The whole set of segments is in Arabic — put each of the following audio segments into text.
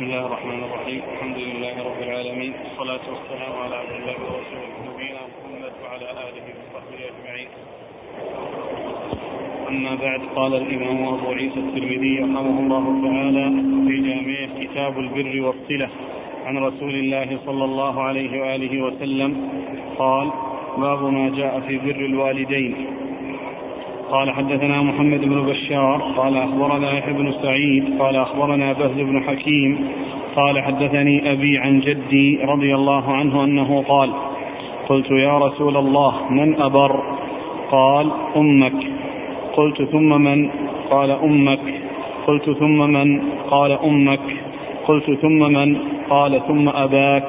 بسم الله الرحمن الرحيم. الحمد لله رب العالمين. والصلاة والسلام على عبد الله ورسوله نبينا محمد وعلى آله وصحبه أجمعين. أما بعد قال الإمام أبو عيسى الترمذي رحمه الله تعالى في جامعه كتاب البر والصلة عن رسول الله صلى الله عليه وآله وسلم قال باب ما جاء في بر الوالدين. قال حدثنا محمد بن بشار قال أخبرنا يحيى بن سعيد قال أخبرنا بهز بن حكيم قال حدثني أبي عن جدي رضي الله عنه أنه قال قلت يا رسول الله من أبر؟ قال أمك. قلت ثم من؟ قال أمك. قلت ثم من؟ قال أمك. قلت ثم من؟ قال ثم أباك.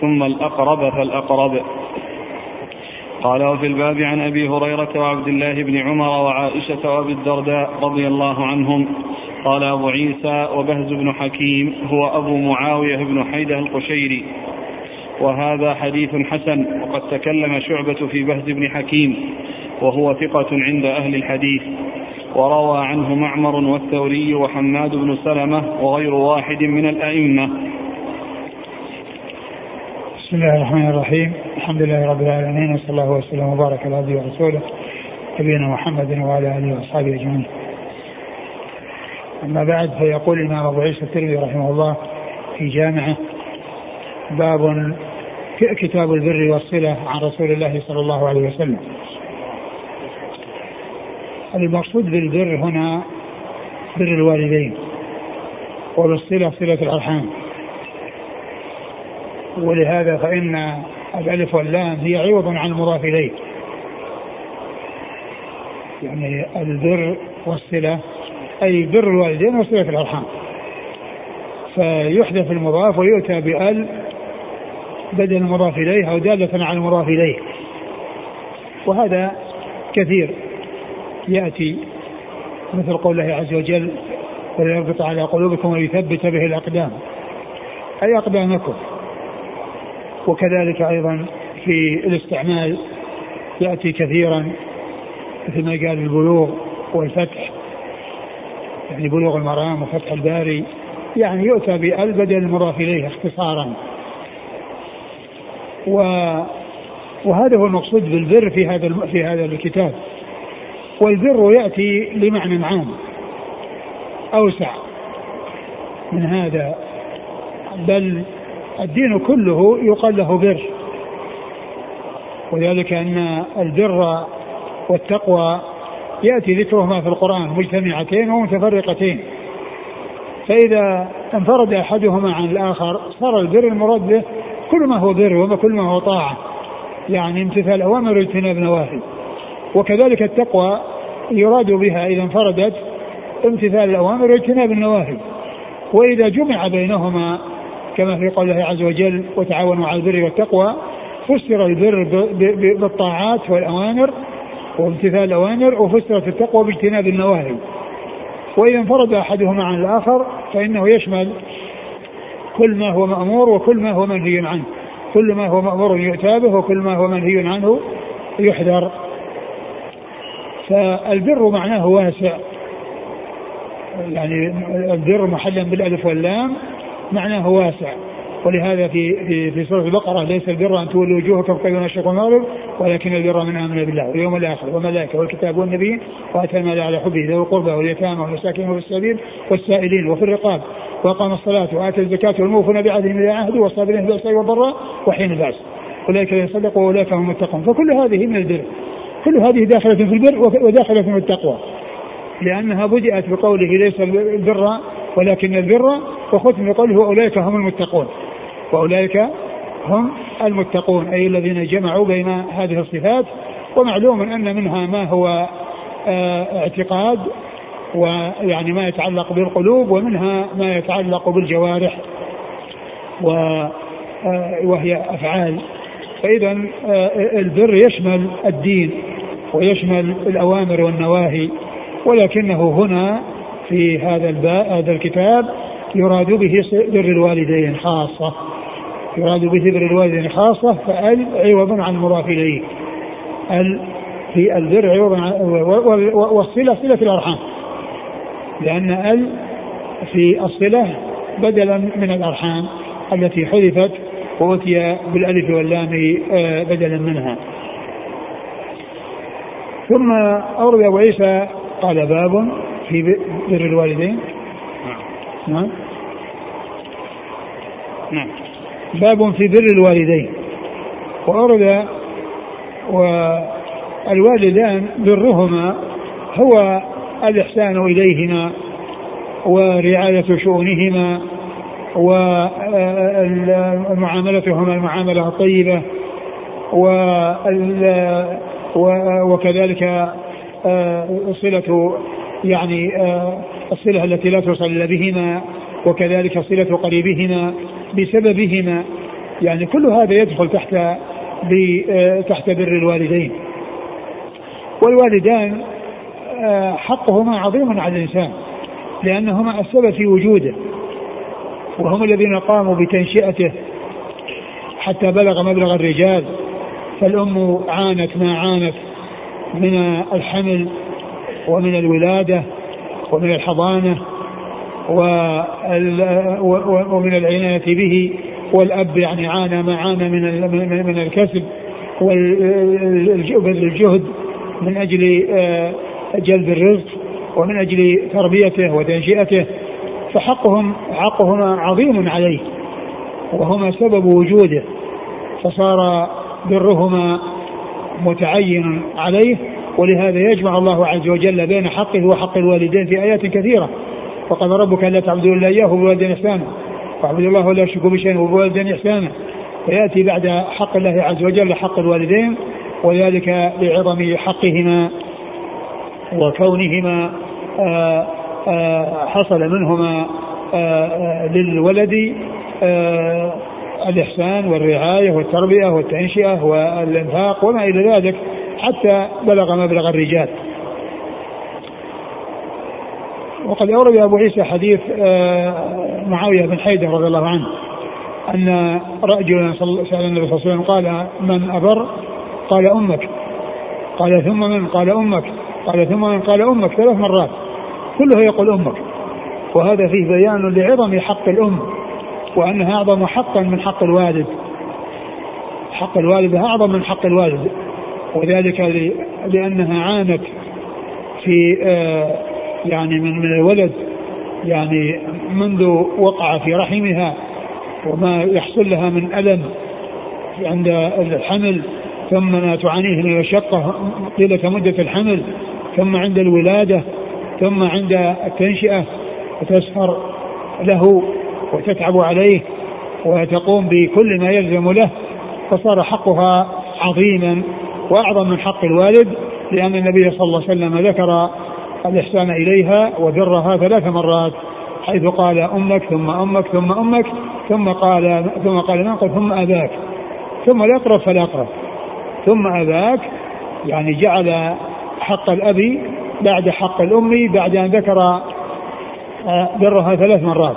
ثم الأقرب فالأقرب. قال وفي الباب عن أبي هريرة وعبد الله بن عمر وعائشة وأبي الدرداء رضي الله عنهم قال أبو عيسى وبهز بن حكيم هو أبو معاوية بن حيده القشيري. وهذا حديث حسن وقد تكلم شعبة في بهز بن حكيم وهو ثقة عند أهل الحديث. وروى عنه معمر والثوري وحماد بن سلمة وغير واحد من الأئمة. بسم الله الرحمن الرحيم الحمد لله رب العالمين وصلى الله وسلم وبارك على عبده ورسوله نبينا محمد وعلى آله وأصحابه أجمعين. أما بعد فيقول الإمام أبو عيسى الترمذي رحمه الله في جامعه باب كتاب البر والصلة عن رسول الله صلى الله عليه وسلم. المقصود بالبر هنا بر الوالدين وبالصلة صلة الأرحام. ولهذا فإن الألف واللام هي عوض عن المضاف إليه. يعني البر والصلة أي بر الوالدين وصلة الأرحام. فيحذف المضاف ويؤتى بأل بدل المضاف إليه أو دالة على المضاف إليه. وهذا كثير يأتي مثل قول الله عز وجل وليربط على قلوبكم ويثبت به الأقدام أي أقدامكم؟ وكذلك أيضا في الاستعمال يأتي كثيرا مثل ما قال البلوغ والفتح يعني بلوغ المرام وفتح الباري يعني يؤتى بأل بدل المضاف إليه اختصارا. و وهذا هو المقصود بالبر في هذا في هذا الكتاب. والبر يأتي لمعنى عام أوسع من هذا بل الدين كله يقال له بر. وذلك أن البر والتقوى يأتي ذكرهما في القرآن مجتمعتين ومتفرقتين. فإذا انفرد أحدهما عن الآخر صار البر المراد به كل ما هو بر وكل ما هو طاعة يعني امتثال أوامر واجتناب نواهي. وكذلك التقوى يراد بها إذا انفردت امتثال الأوامر واجتناب النواهي. وإذا جمع بينهما كما في قوله عز وجل وتعاونوا على البر والتقوى فسر البر بالطاعات والأوامر وامتثال الأوامر وفسرت التقوى باجتناب النواهي. وإذا انفرد أحدهما عن الآخر فإنه يشمل كل ما هو مأمور وكل ما هو منهي عنه. كل ما هو مأمور يؤتى به وكل ما هو منهي عنه يحذر. فالبر معناه واسع. يعني البر محلا بالألف واللام. معناه واسع. ولهذا في في في سورة البقرة ليس البر أن تولوا وجوهكم قبل المشرق والمغرب ولكن البر من آمن بالله واليوم الآخر. والملائكة والكتاب والنبي وأتى المال على حبه ذوي القربى واليتامى والمساكين وفي السبيل والسائلين وفي الرقاب. وأقام الصلاة وآتى الزكاة والموفون بعهدهم اذا عهدوا والصابرين بالبأساء والضراء وحين البأس. أولئك يصدقوا وأولئك هم المتقون. فكل هذه من البر. كل هذه داخلة في البر وداخلة في التقوى. لأنها بدأت بقوله ليس البر ولكن البر وختم بقوله وأولئك هم المتقون. وأولئك هم المتقون أي الذين جمعوا بين هذه الصفات ومعلوم أن منها ما هو اعتقاد ويعني ما يتعلق بالقلوب ومنها ما يتعلق بالجوارح وهي أفعال. فإذا البر يشمل الدين ويشمل الأوامر والنواهي ولكنه هنا في هذا هذا الكتاب يراد به بر الوالدين خاصة. يراد به بر الوالدين خاصة فال عوض عن المضاف إليه. ال في البر عوض عن والصلة صلة الأرحام. لأن ال في الصلة بدلا من الأرحام التي حذفت وأتي بالألف واللام آه، بدلا منها. ثم أورد أبو عيسى قال باب في بر الوالدين. نعم. نعم. باب في بر الوالدين. وأورد والوالدان برهما هو الإحسان إليهما ورعاية شؤونهما ومعاملتهما المعاملة الطيبة وكذلك آه، صلة يعني آه، الصلة التي لا إلا بهما وكذلك صلة قريبهما بسببهما. يعني كل هذا يدخل تحت آه، تحت بر الوالدين. والوالدان حقهما عظيم على الإنسان لأنهما السبب في وجوده وهم الذين قاموا بتنشئته حتى بلغ مبلغ الرجال. فالأم عانت ما عانت من الحمل ومن الولادة ومن الحضانة ومن العناية به والأب يعني عانى ما عانى من من الكسب وبذل الجهد من أجل آه، جلب الرزق ومن أجل تربيته وتنشئته فحقهم حقهما عظيم عليه وهما سبب وجوده فصار برهما متعين عليه ولهذا يجمع الله عز وجل بين حقه وحق الوالدين في آيات كثيرة. وقال ربك لا تعبدوا إلا إياه وبوالدين إحسانا واعبدوا الله ولا تشركوا بشيء وبوالدين إحسانا فيأتي بعد حق الله عز وجل حق الوالدين وذلك لعظم حقهما وكونهما آآ آآ حصل منهما آآ للولد الإحسان والرعاية والتربية والتنشئة والإنفاق وما إلى ذلك حتى بلغ مبلغ الرجال. وقد أورد أبو عيسى حديث آه، معاوية بن حيدر رضي الله عنه أن رجلا سأل النبي صلى الله عليه وسلم قال من أبر؟ قال أمك. قال ثم من؟ قال أمك. قال ثم من؟ قال أمك. ثلاث مرات. كله يقول أمك. وهذا فيه بيان لعظم حق الأم وأنها أعظم حقا من حق الوالد. حق الوالد أعظم من حق الوالد. وذلك لأنها عانت في آه، يعني من من الولد يعني منذ وقع في رحمها وما يحصل لها من ألم عند الحمل ثم ما تعانيه من المشقة طيلة مدة الحمل ثم عند الولادة ثم عند التنشئة وتسهر له وتتعب عليه وتقوم بكل ما يلزم له فصار حقها عظيما وأعظم من حق الوالد لأن النبي صلى الله عليه وسلم ذكر الاحسان إليها وبرها ثلاث مرات حيث قال أمك ثم أمك ثم أمك ثم قال ثم قال من قال ثم أباك ثم الاقرب فالاقرب ثم أباك يعني جعل حق الأب بعد حق الأم بعد أن ذكر آه، برها ثلاث مرات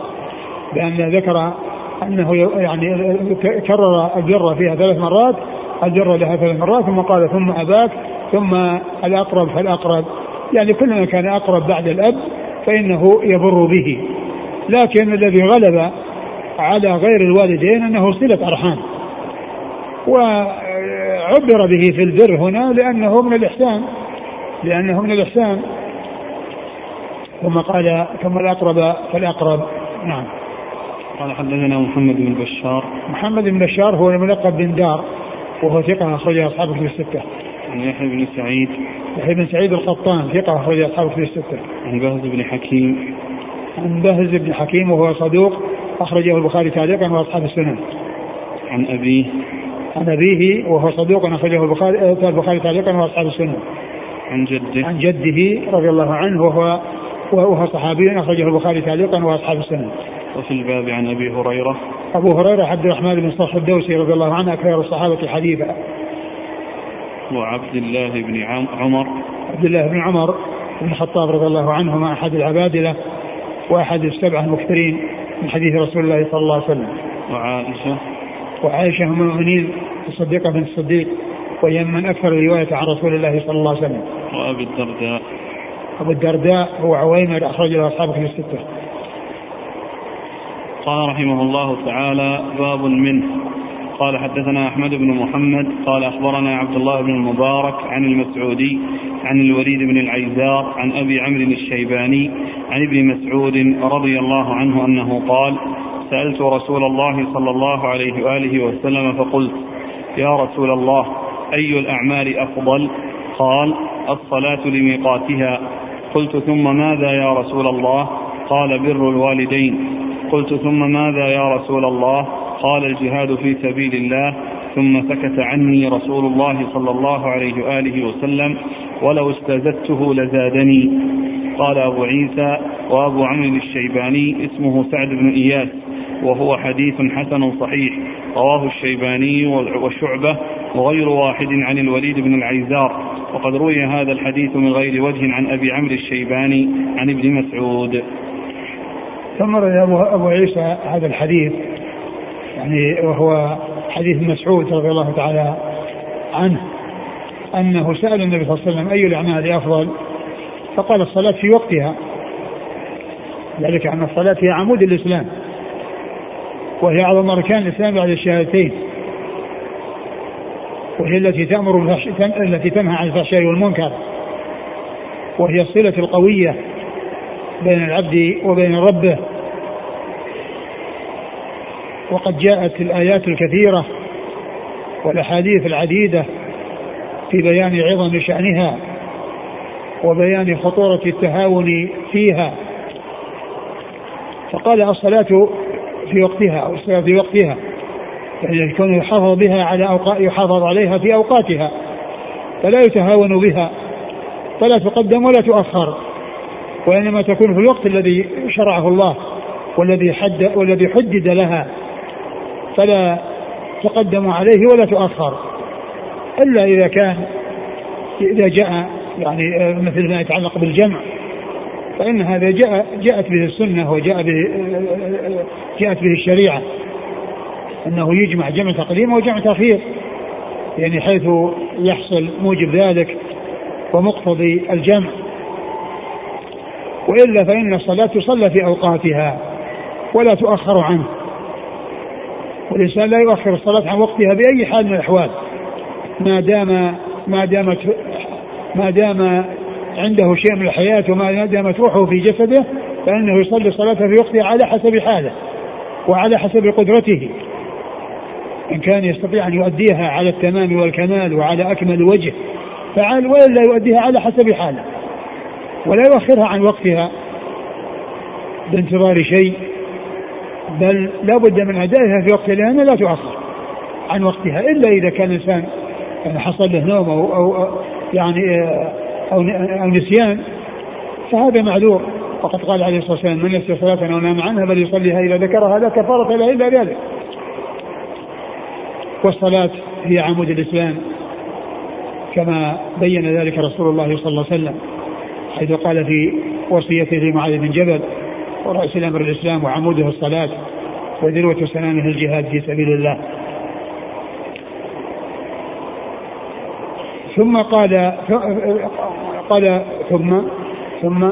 بأن ذكر أنه يعني كرر البر فيها ثلاث مرات البر لها ثلاث مرات ثم قال ثم أباك ثم الأقرب فالأقرب. يعني كلما كان أقرب بعد الأب فإنه يبر به. لكن الذي غلب على غير الوالدين أنه صلة أرحام. وعبر به في البر هنا لأنه من الإحسان لأنه من الإحسان. ثم قال ثم الأقرب فالأقرب. نعم. قال حدثنا محمد بن بشار. محمد بن بشار هو الملقب بن دار وهو ثقة أخرج أصحاب كتب الستة. عن يحيى بن سعيد يحيى بن سعيد القطان ثقة أخرج أصحاب كتب الستة. عن بهز بن حكيم عن بهز بن حكيم وهو صدوق أخرجه البخاري تعليقا وأصحاب السنن. عن أبيه عن أبيه وهو صدوق أخرجه البخاري البخاري تعليقا وأصحاب السنن. عن جده عن جده رضي الله عنه وهو وهو صحابي أخرجه البخاري تعليقا وأصحاب السنن. وفي الباب عن أبي هريرة أبو هريرة عبد الرحمن بن صخر الدوسي رضي الله عنه أكثر الصحابة حديثا وعبد الله بن عمر. عبد الله بن عمر بن الخطاب رضي الله عنهما أحد العبادلة وأحد السبعة المكثرين من حديث رسول الله صلى الله عليه وسلم. وعائشة. وعائشة أم المؤمنين الصديقة بنت الصديق وهي من أكثر روايه عن رسول الله صلى الله عليه وسلم. وأبي الدرداء. أبو الدرداء هو عويمر أخرج له أصحابه في الستة. قال رحمه الله تعالى باب منه. قال حدثنا أحمد بن محمد قال أخبرنا عبد الله بن المبارك عن المسعودي عن الوليد بن العيزار عن أبي عمرو الشيباني عن ابن مسعود رضي الله عنه أنه قال سألت رسول الله صلى الله عليه وآله وسلم فقلت يا رسول الله أي الأعمال أفضل؟ قال الصلاة لميقاتها. قلت ثم ماذا يا رسول الله؟ قال بر الوالدين. قلت ثم ماذا يا رسول الله؟ قال الجهاد في سبيل الله ثم سكت عني رسول الله صلى الله عليه وآله وسلم ولو استزدته لزادني. قال أبو عيسى وأبو عمرو الشيباني اسمه سعد بن إياس وهو حديث حسن صحيح. رواه الشيباني وشعبة وغير واحد عن الوليد بن العيزار وقد روي هذا الحديث من غير وجه عن أبي عمرو الشيباني عن ابن مسعود. ثم أبو عيسى هذا الحديث يعني وهو حديث مسعود رضي الله تعالى عنه أنه سأل النبي صلى الله عليه وسلم أي الأعمال أفضل؟ فقال الصلاة في وقتها. ذلك أن الصلاة هي عمود الإسلام وهي أعظم أركان الإسلام بعد الشهادتين وهي التي تأمر التي تنهى عن الفحشاء والمنكر وهي الصلة القوية بين العبد وبين ربه وقد جاءت الآيات الكثيرة والأحاديث العديدة في بيان عظم شأنها وبيان خطورة التهاون فيها. فقال الصلاة في وقتها أو الصلاة في وقتها يعني يكون يحافظ بها على أوقات يحافظ عليها في أوقاتها فلا يتهاون بها فلا تقدم ولا تؤخر وإنما تكون في الوقت الذي شرعه الله والذي حد والذي حدد لها. فلا تقدم عليه ولا تؤخر. إلا إذا كان إذا جاء يعني مثل ما يتعلق بالجمع. فإن هذا جاء جاءت به السنة وجاء به جاءت به الشريعة. أنه يجمع جمع تقديم وجمع تأخير. يعني حيث يحصل موجب ذلك ومقتضي الجمع. وإلا فإن الصلاة تصلى في أوقاتها ولا تؤخر عنه. والإنسان لا يؤخر الصلاة عن وقتها بأي حال من الأحوال. ما دام ما دامت ما دام عنده شيء من الحياة وما دامت روحه في جسده فإنه يصلي صلاته في وقتها على حسب حاله وعلى حسب قدرته. إن كان يستطيع أن يؤديها على التمام والكمال وعلى أكمل وجه فعل وإلا يؤديها على حسب حاله. ولا يؤخرها عن وقتها بانتظار شيء بل لا بد من أدائها في وقتها لأنها لا تؤخر عن وقتها إلا إذا كان الإنسان يعني حصل له نوم أو, أو يعني أو, أو نسيان فهذا معذور. وقد قال عليه الصلاة والسلام من نسي صلاة أو نام عنها بل يصليها إذا ذكرها لا كفارة إلا ذلك. والصلاة هي عمود الإسلام كما بين ذلك رسول الله صلى الله عليه وسلم حيث قال في وصيته لمعاذ بن جبل ورأس الأمر الإسلام وعموده الصلاة وذروة سنامه الجهاد في سبيل الله. ثم قال قال ثم ثم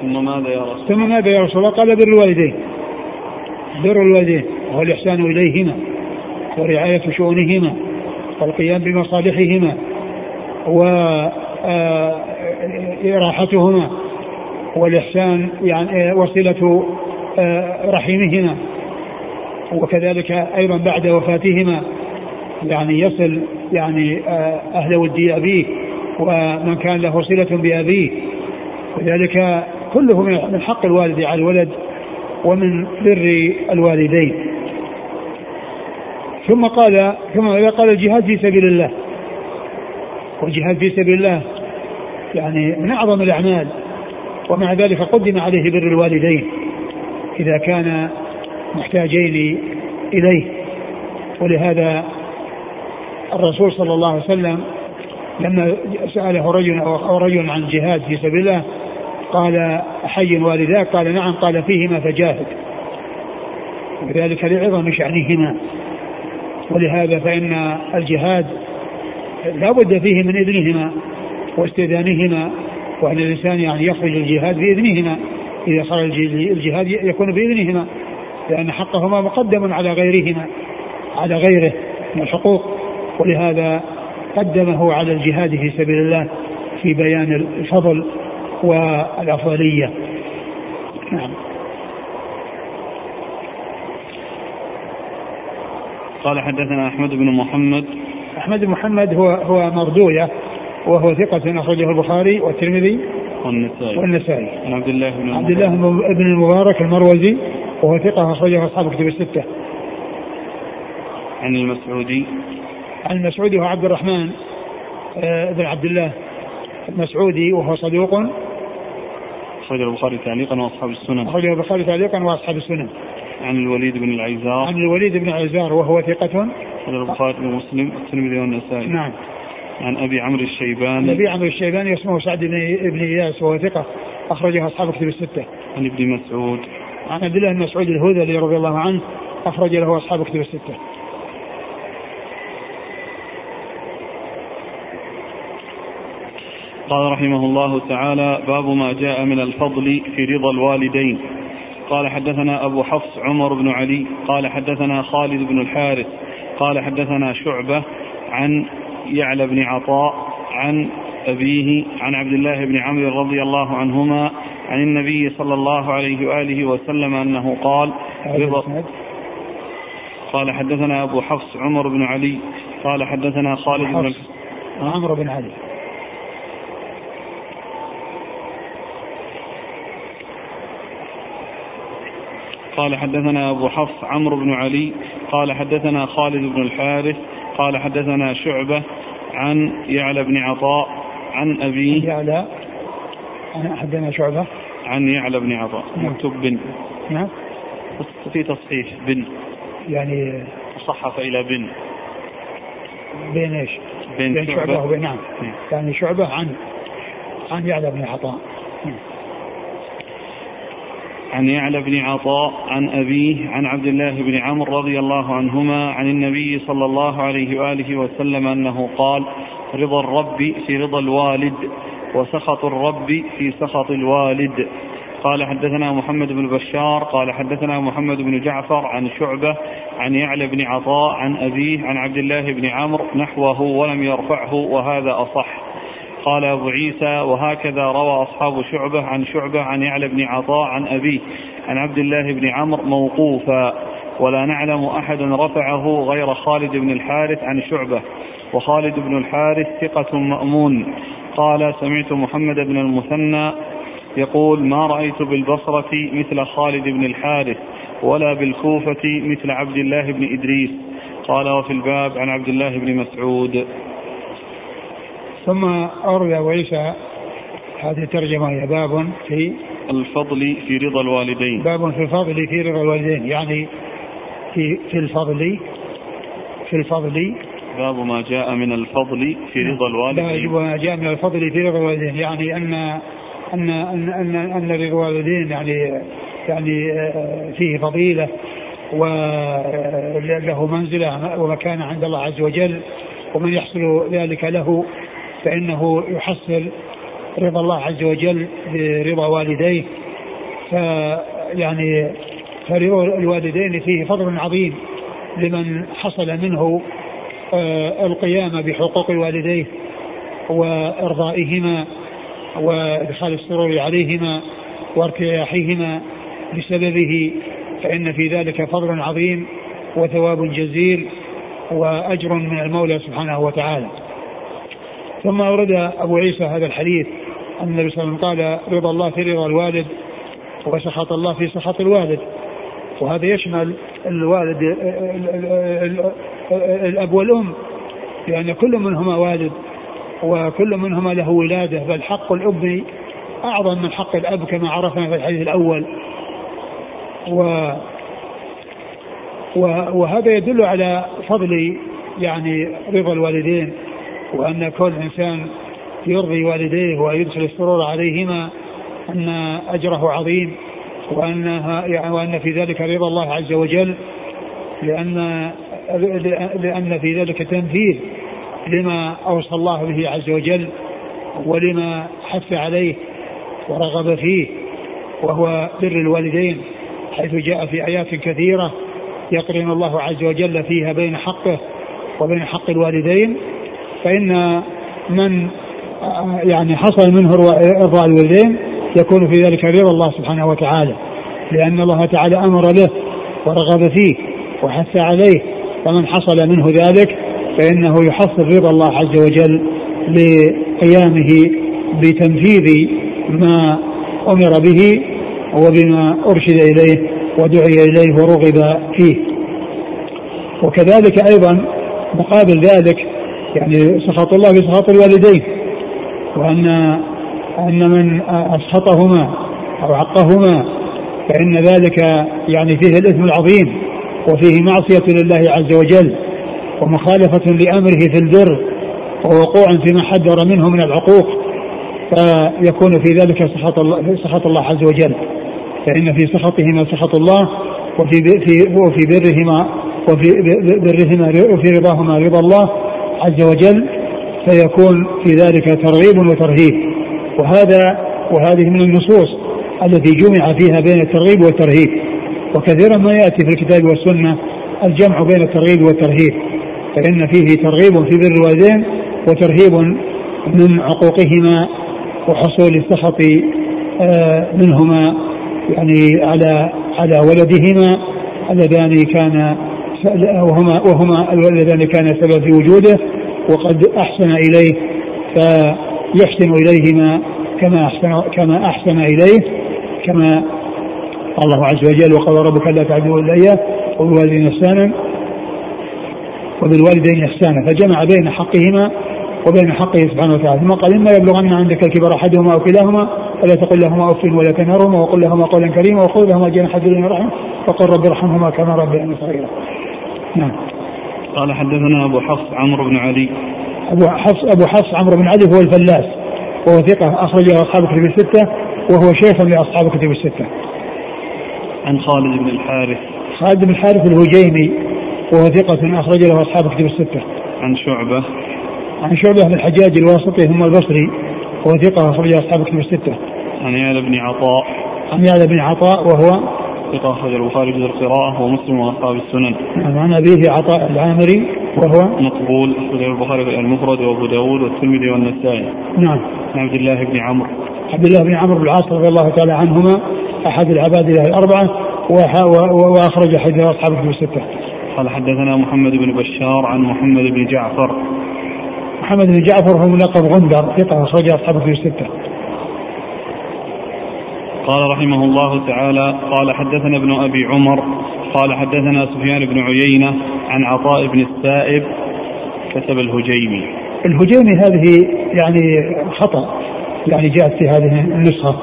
ثم ماذا يا رسول؟ ثم ماذا يا رسول الله؟ قال بر الوالدين. بر الوالدين وهو الإحسان إليهما ورعاية شؤونهما والقيام بمصالحهما وإراحتهما والإحسان يعني وصلة رحمهما وكذلك أيضا بعد وفاتهما يعني يصل يعني أهل ودي أبيه ومن كان له صلة بأبيه. وذلك كله من حق الوالد على الولد ومن بر الوالدين. ثم قال ثم قال الجهاد في سبيل الله. والجهاد في سبيل الله يعني من أعظم الأعمال. ومع ذلك قدم عليه بر الوالدين إذا كان محتاجين إليه. ولهذا الرسول صلى الله عليه وسلم لما سأله رجل أو رجل عن الجهاد في سبيل الله قال حي والداك؟ قال نعم. قال فيهما فجاهد. وذلك لعظم شأنهما. ولهذا فإن الجهاد لا بد فيه من إذنهما واستئذانهما. وأن الإنسان يعني يخرج الجهاد بإذنهما. إذا خرج الجهاد يكون بإذنهما. لأن حقهما مقدم على غيرهما على غيره من الحقوق. ولهذا قدمه على الجهاد في سبيل الله في بيان الفضل والأفضلية. نعم. قال حدثنا أحمد بن محمد. أحمد بن محمد هو هو مردوية وهو ثقة أخرجه البخاري والترمذي والنسائي. والنسائي. عن عبد الله بن عبد الله بن المبارك المروزي وهو ثقة أخرجه أصحاب كتب الستة. عن المسعودي. عن المسعودي هو عبد الرحمن آه، بن عبد الله المسعودي وهو صدوق. أخرجه البخاري تعليقا وأصحاب السنن. أخرجه البخاري تعليقا وأصحاب السنن. عن الوليد بن العيزار عن الوليد بن عزار وهو ثقة. أخرجه البخاري ومسلم والترمذي والنسائي. نعم. عن أبي عمرو الشيباني. النبي عمرو الشيباني اسمه سعد بن بن إياس وهو ثقة أخرجه أصحاب كتب الستة. عن ابن مسعود. عن عبد الله بن مسعود الهذلي رضي الله عنه أخرج له أصحاب كتب الستة. قال رحمه الله تعالى باب ما جاء من الفضل في رضا الوالدين. قال حدثنا أبو حفص عمر بن علي قال حدثنا خالد بن الحارث قال حدثنا شعبة عن يعلى بن عطاء عن أبيه عن عبد الله بن عمرو رضي الله عنهما عن النبي صلى الله عليه وآله وسلم أنه قال قال حدثنا أبو حفص عمر بن علي قال حدثنا خالد بن عمرو بن علي. قال حدثنا أبو حفص عمرو بن علي قال حدثنا خالد بن الحارث قال حدثنا شعبة عن يعلى بن عطاء عن أبيه يعلى. أنا حدثنا شعبة. عن يعلى بن عطاء. نعم. مكتوب بن. نعم. في تصحيح بن. يعني صحف إلى بن. بين إيش؟ بين بين شعبة. شعبة وبين نعم. نعم. يعني شعبة عن عن يعلى بن عطاء. عن يعلى بن عطاء عن أبيه عن عبد الله بن عمرو رضي الله عنهما عن النبي صلى الله عليه وآله وسلم أنه قال رضا الرب في رضا الوالد وسخط الرب في سخط الوالد. قال حدثنا محمد بن بشار قال حدثنا محمد بن جعفر عن شعبة عن يعلى بن عطاء عن أبيه عن عبد الله بن عمرو نحوه ولم يرفعه وهذا أصح. قال أبو عيسى وهكذا روى أصحاب شعبة عن شعبة عن يعلى بن عطاء عن أبيه عن عبد الله بن عمرو موقوفا. ولا نعلم أحدا رفعه غير خالد بن الحارث عن شعبة. وخالد بن الحارث ثقة مأمون. قال سمعت محمد بن المثنى يقول ما رأيت بالبصرة مثل خالد بن الحارث ولا بالكوفة مثل عبد الله بن إدريس. قال وفي الباب عن عبد الله بن مسعود. ثم أورد أبو عيسى هذه الترجمة هي باب في الفضل في رضا الوالدين. باب في الفضل في رضا الوالدين يعني في في الفضل في الفضل. باب ما جاء من الفضل في رضا يجب الوالدين. ما جاء من الفضل في رضا الوالدين يعني أن أن أن أن, أن رضا الوالدين يعني يعني آه، فيه فضيلة وله منزلة ومكانة عند الله عز وجل ومن يحصل ذلك له فإنه يحصل رضا الله عز وجل برضا والديه فيعني فرضا الوالدين فيه فضل عظيم لمن حصل منه آه، القيام بحقوق والديه وإرضائهما وإدخال السرور عليهما وارتياحهما بسببه فإن في ذلك فضل عظيم وثواب جزيل وأجر من المولى سبحانه وتعالى. ثم اورد أبو عيسى هذا الحديث أن النبي صلى الله عليه وسلم قال رضا الله في رضا الوالد وسخط الله في سخط الوالد. وهذا يشمل الوالد ال- ال- ال- ال- الأب والأم لأن كل منهما والد وكل منهما له ولادة بل حق الأب أعظم من حق الأب كما عرفنا في الحديث الأول. و و- وهذا يدل على فضل يعني رضا الوالدين. وأن كل إنسان يرضي والديه ويدخل السرور عليهما أن أجره عظيم وانها يعني وأن في ذلك رضا الله عز وجل لأن لأن في ذلك تنفيذ لما أوصى الله به عز وجل ولما حث عليه ورغب فيه وهو بر الوالدين حيث جاء في آيات كثيرة يقرن الله عز وجل فيها بين حقه وبين حق الوالدين. فإن من يعني حصل منه إرضاء الوالدين يكون في ذلك رضا الله سبحانه وتعالى لأن الله تعالى أمر له ورغب فيه وحث عليه فمن حصل منه ذلك فإنه يحصل رضا الله عز وجل لقيامه بتنفيذ ما أمر به وبما أرشد إليه ودعي إليه ورغب فيه. وكذلك أيضا مقابل ذلك يعني سخط الله بسخط الوالدين وأن أن من أسخطهما أو عقهما فإن ذلك يعني فيه الإثم العظيم وفيه معصية لله عز وجل ومخالفة لأمره في البر ووقوع فيما حذر منه من العقوق فيكون في ذلك سخط الله سخط الله عز وجل. فإن في سخطهما سخط الله وفي في وفي برهما وفي برهما وفي رضاهما رضا الله عز وجل فيكون في ذلك ترغيب وترهيب. وهذا وهذه من النصوص التي جمع فيها بين الترغيب والترهيب. وكثيرا ما يأتي في الكتاب والسنة الجمع بين الترغيب والترهيب. فإن فيه ترغيب في بر الوالدين وترهيب من عقوقهما وحصول السخط آه، منهما يعني على على ولدهما اللذان كان وهما وهما اللذان كان السبب في وجوده وقد أحسن إليه فيحسن إليهما كما احسن كما أحسن إليه كما الله عز وجل وقال ربك الا تعبدوا إلا إياه وبالوالدين إحسانا وبالوالدين إحسانا فجمع بين حقهما وبين حقه سبحانه وتعالى ثم قال إما يبلغن عندك الكبر أحدهما أو كلاهما فلا تقل لهما أف ولا تنهرهما وقل لهما قولا كريما وخذ لهما جناح الذل رحمه وقل رب ارحمهما كما ربياني صغيرا. نعم. قال حدثنا أبو حفص عمرو بن علي. أبو حفص أبو حفص عمرو بن علي هو الفلاس وهو ثقة اخرجه أصحاب الكتب الستة وهو شيخ لأصحاب الكتب الستة. عن خالد بن الحارث. خالد بن الحارث الهجيمي وهو ثقة أخرج له أصحاب الكتب الستة. عن شعبة. عن شعبة بن الحجاج الواسطي ثم البصري وهو ثقة أخرج أصحاب الكتب الستة. عن يعلى بن عطاء. عن يعلى بن عطاء وهو ثقة أخرج البخاري جزء القراءة ومسلم وأصحاب السنن. عن أبيه عطاء العامري وهو مقبول أخرج البخاري في المفرد وأبو داود والترمذي والنسائي. نعم. عن عبد الله بن عمرو. عبد الله بن عمرو بن العاص رضي الله تعالى عنهما أحد العباد الأربعة وأخرج حديث أصحاب الكتب الستة. قال حدثنا محمد بن بشار عن محمد بن جعفر محمد بن جعفر هو ملقب غندر ثقة أخرج أصحابه في الستة. قال رحمه الله تعالى قال حدثنا ابن أبي عمر قال حدثنا سفيان بن عيينة عن عطاء بن السائب كتب الهجيمي. الهجيمي هذه يعني خطأ يعني جاءت في هذه النسخة.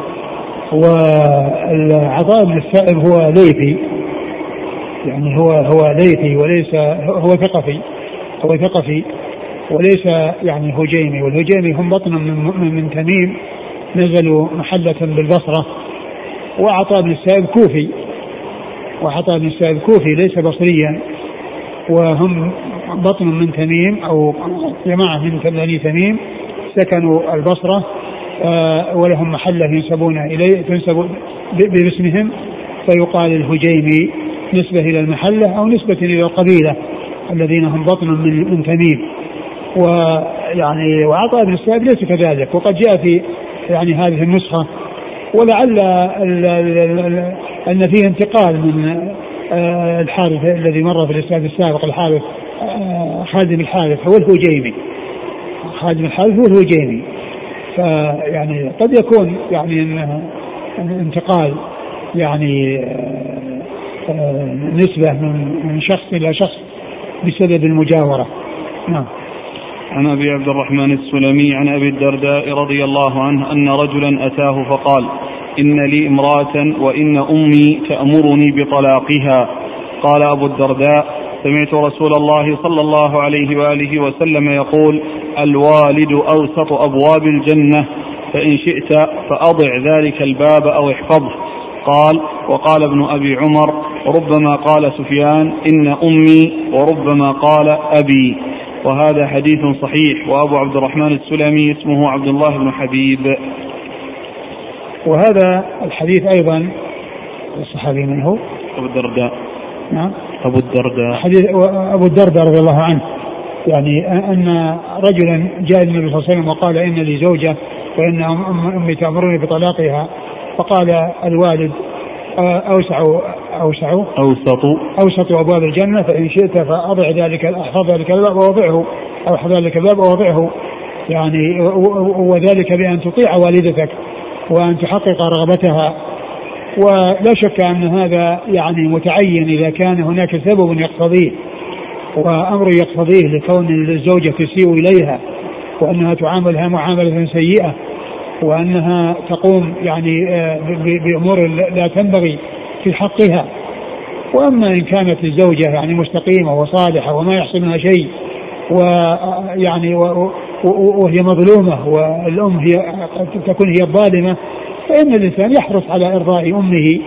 وعطاء بن السائب هو ليثي يعني هو هو ليثي وليس هو ثقفي هو ثقفي وليس يعني هجيمي. والهجيمي هم بطن من, من تميم نزلوا محلة بالبصرة. وعطاء بن السائب كوفي وعطاء بن السائب كوفي ليس بصريا وهم بطن من تميم أو جماعة من بني تميم سكنوا البصرة آه، ولهم محلة ينسبون إليه تنسب باسمهم فيقال الهجيمي نسبة إلى المحلة أو نسبة إلى القبيلة الذين هم بطن من, من تميم. ويعني وعطاء بن السائب ليس كذلك وقد جاء في يعني هذه النسخة ولعل أن فيه انتقال من آه، الحارث الذي مر في الإسناد السابق الحارث آه، خادم الحارث هو الهجيمي. خادم الحارث هو الهجيمي. فيعني قد يكون يعني انتقال يعني آه، نسبة من شخص إلى شخص بسبب المجاورة. نعم. عن أبي عبد الرحمن السلمي عن أبي الدرداء رضي الله عنه أن رجلا أتاه فقال إن لي امرأة وإن أمي تأمرني بطلاقها. قال أبو الدرداء سمعت رسول الله صلى الله عليه وآله وسلم يقول الوالد أوسط أبواب الجنة فإن شئت فأضع ذلك الباب أو احفظه. قال وقال ابن أبي عمر ربما قال سفيان إن أمي وربما قال أبي. وهذا حديث صحيح وأبو عبد الرحمن السلمي اسمه عبد الله بن حبيب. وهذا الحديث أيضا الصحابي من هو؟ أبو الدرداء. نعم. أبو الدرداء. حديث أبو الدرداء رضي الله عنه. يعني أن رجلا جاء النبي صلى الله عليه وسلم وقال إن لي زوجة وإن أمي تأمرني بطلاقها. فقال الوالد أوسع أوسع أوسط. أوسط أبواب الجنة فإن شئت فأضع ذلك أحفظ ذلك الباب ووضعه أو احفظ ذلك الباب ووضعه يعني وذلك بأن تطيع والدتك وأن تحقق رغبتها. ولا شك أن هذا يعني متعين إذا كان هناك سبب يقتضيه وأمر يقتضيه لكون الزوجة تسيء إليها وأنها تعاملها معاملة سيئة. وأنها تقوم يعني آه، بأمور لا تنبغي في حقها. وأما إن كانت الزوجه يعني مستقيمة وصالحة وما يحصل منها شيء ويعني وهي مظلومة والأم هي تكون هي الظالمة فإن الإنسان يحرص على إرضاء أمه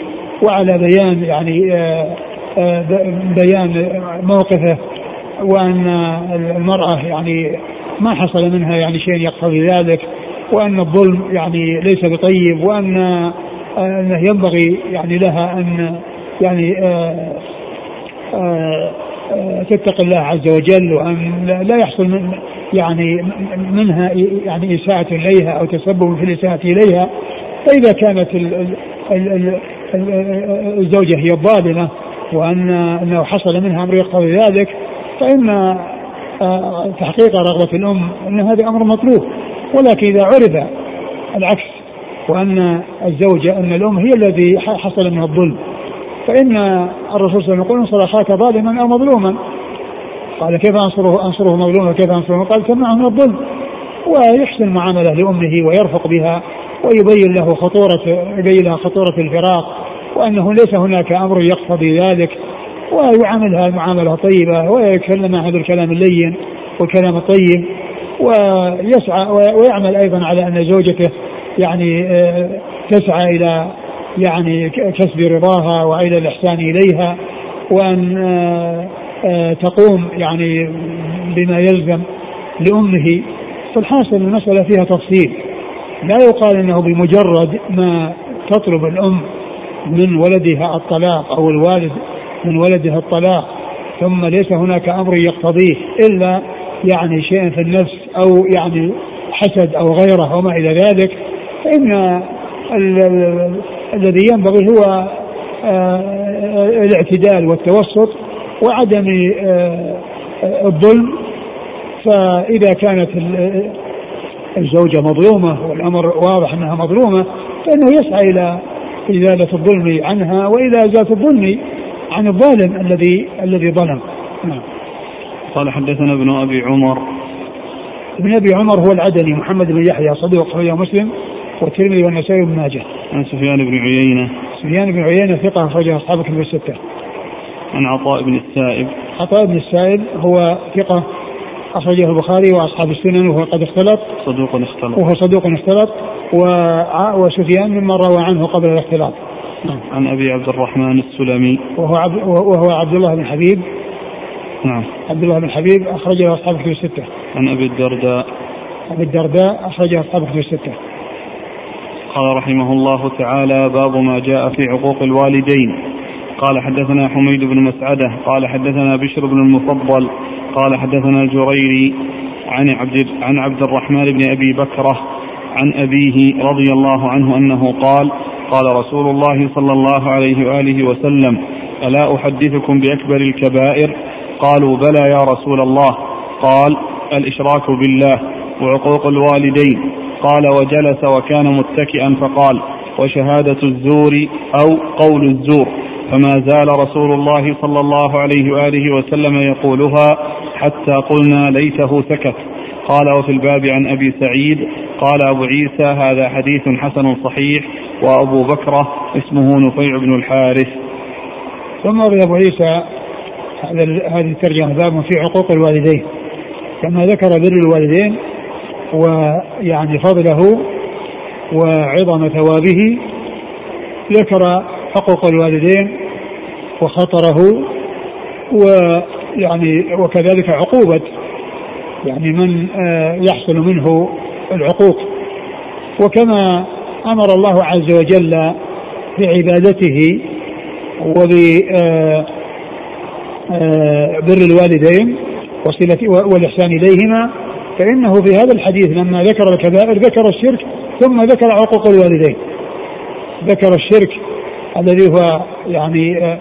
وعلى بيان يعني آه، آه، بيان موقفه وأن المرأة يعني ما حصل منها يعني شيء يقتضي ذلك. وأن الظلم يعني ليس بطيب وأن أنه ينبغي يعني لها أن يعني آه، آه، آه، تتقي الله عز وجل وأن لا يحصل من يعني منها يعني إساءة إليها أو تسبب في الإساءة إليها. فإذا كانت الزوجة هي الظالمة وأن أنه حصل منها أمر يقتضي ذلك فإن تحقيق رغبة الأم إن هذا أمر مطلوب. ولكن إذا عرف العكس وأن الزوجة أن الأم هي الذي حصل منها الظلم فإن الرسول صلى الله عليه وسلم يقول انصر أخاك ظالما أو مظلوما. قال كيف أنصره أنصره مظلوما كيف أنصره؟ قال تمنعه من الظلم. ويحسن معاملة لأمه ويرفق بها ويبين له خطورة يبين لها خطورة الفراق وأنه ليس هناك أمر يقتضي ذلك. ويعاملها معاملة طيبة ويتكلم هذا الكلام اللين والكلام الطيب. ويسعى ويعمل أيضا على أن زوجته يعني آه، تسعى إلى يعني كسب رضاها وإلى الإحسان إليها وأن آه، آه، تقوم يعني بما يلزم لأمه. فالحاصل المسألة فيها تفصيل. لا يقال إنه بمجرد ما تطلب الأم من ولدها الطلاق أو الوالد من ولده الطلاق ثم ليس هناك أمر يقتضيه إلا يعني شيء في النفس أو يعني حسد أو غيره وما إلى ذلك فإن الذي ينبغي هو آه، الاعتدال والتوسط وعدم آه، الظلم فإذا كانت الزوجة مظلومة والأمر واضح أنها مظلومة فإنه يسعى إلى إزالة الظلم عنها وإلى إزالة الظلم عن الظالم الذي الذي ظلم نعم. قال حدثنا ابن أبي عمر ابن أبي عمر هو العدني محمد بن يحيى صديق صحيح مسلم والترمذي والنسائي بن ماجه. عن سفيان بن عيينة. سفيان بن عيينة ثقة أخرجه أصحاب كتب الستة. عن عطاء بن السائب. عطاء بن السائب هو ثقة أخرجه البخاري وأصحاب السنن وهو قد اختلط. صدوق اختلط. وهو صدوق اختلط وسفيان ممن روى عنه قبل الاختلاط. عن أبي عبد الرحمن السلمي. وهو عبد وهو عبد الله بن حبيب. نعم. عبد الله بن حبيب أخرجه أصحاب كتب الستة. عن أبي الدرداء. أبي الدرداء أخرجه أصحاب كتب الستة. قال رحمه الله تعالى باب ما جاء في عقوق الوالدين قال حدثنا حميد بن مسعدة قال حدثنا بشر بن المفضل قال حدثنا الجريري عن عبد عن عبد الرحمن بن أبي بكرة عن أبيه رضي الله عنه أنه قال قال رسول الله صلى الله عليه وآله وسلم ألا أحدثكم بأكبر الكبائر قالوا بلى يا رسول الله. قال الإشراك بالله وعقوق الوالدين. قال وجلس وكان متكئا فقال وشهادة الزور أو قول الزور. فما زال رسول الله صلى الله عليه وآله وسلم يقولها حتى قلنا ليته سكت. قال وفي الباب عن أبي سعيد. قال أبو عيسى هذا حديث حسن صحيح. وأبو بكرة اسمه نفيع بن الحارث. ثم أبو عيسى هذه الترجمة باب في عقوق الوالدين. كما ذكر بر الوالدين ويعني فضله وعظم ثوابه ذكر حقوق الوالدين وخطره ويعني وكذلك عقوبة يعني من آه، يحصل منه العقوق. وكما أمر الله عز وجل بعبادته وببر الوالدين وصلة والإحسان إليهما فإنه في هذا الحديث لما ذكر الكبائر ذكر الشرك ثم ذكر عقوق الوالدين. ذكر الشرك الذي هو يعني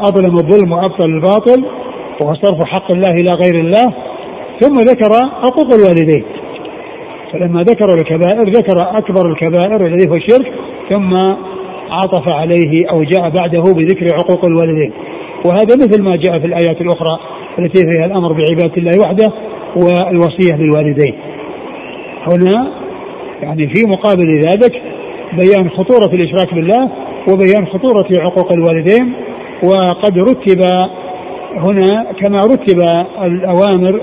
أظلم الظلم وأبطل الباطل وهو صرف حق الله إلى غير الله ثم ذكر عقوق الوالدين. فلما ذكر الكبائر ذكر أكبر الكبائر الذي هو الشرك ثم عطف عليه أو جاء بعده بذكر عقوق الوالدين. وهذا مثل ما جاء في الآيات الأخرى التي فيها الأمر بعبادة الله وحده والوصية للوالدين. هنا يعني في مقابل ذلك بيان خطورة الإشراك بالله وبيان خطورة عقوق الوالدين وقد رتب هنا كما رتب الأوامر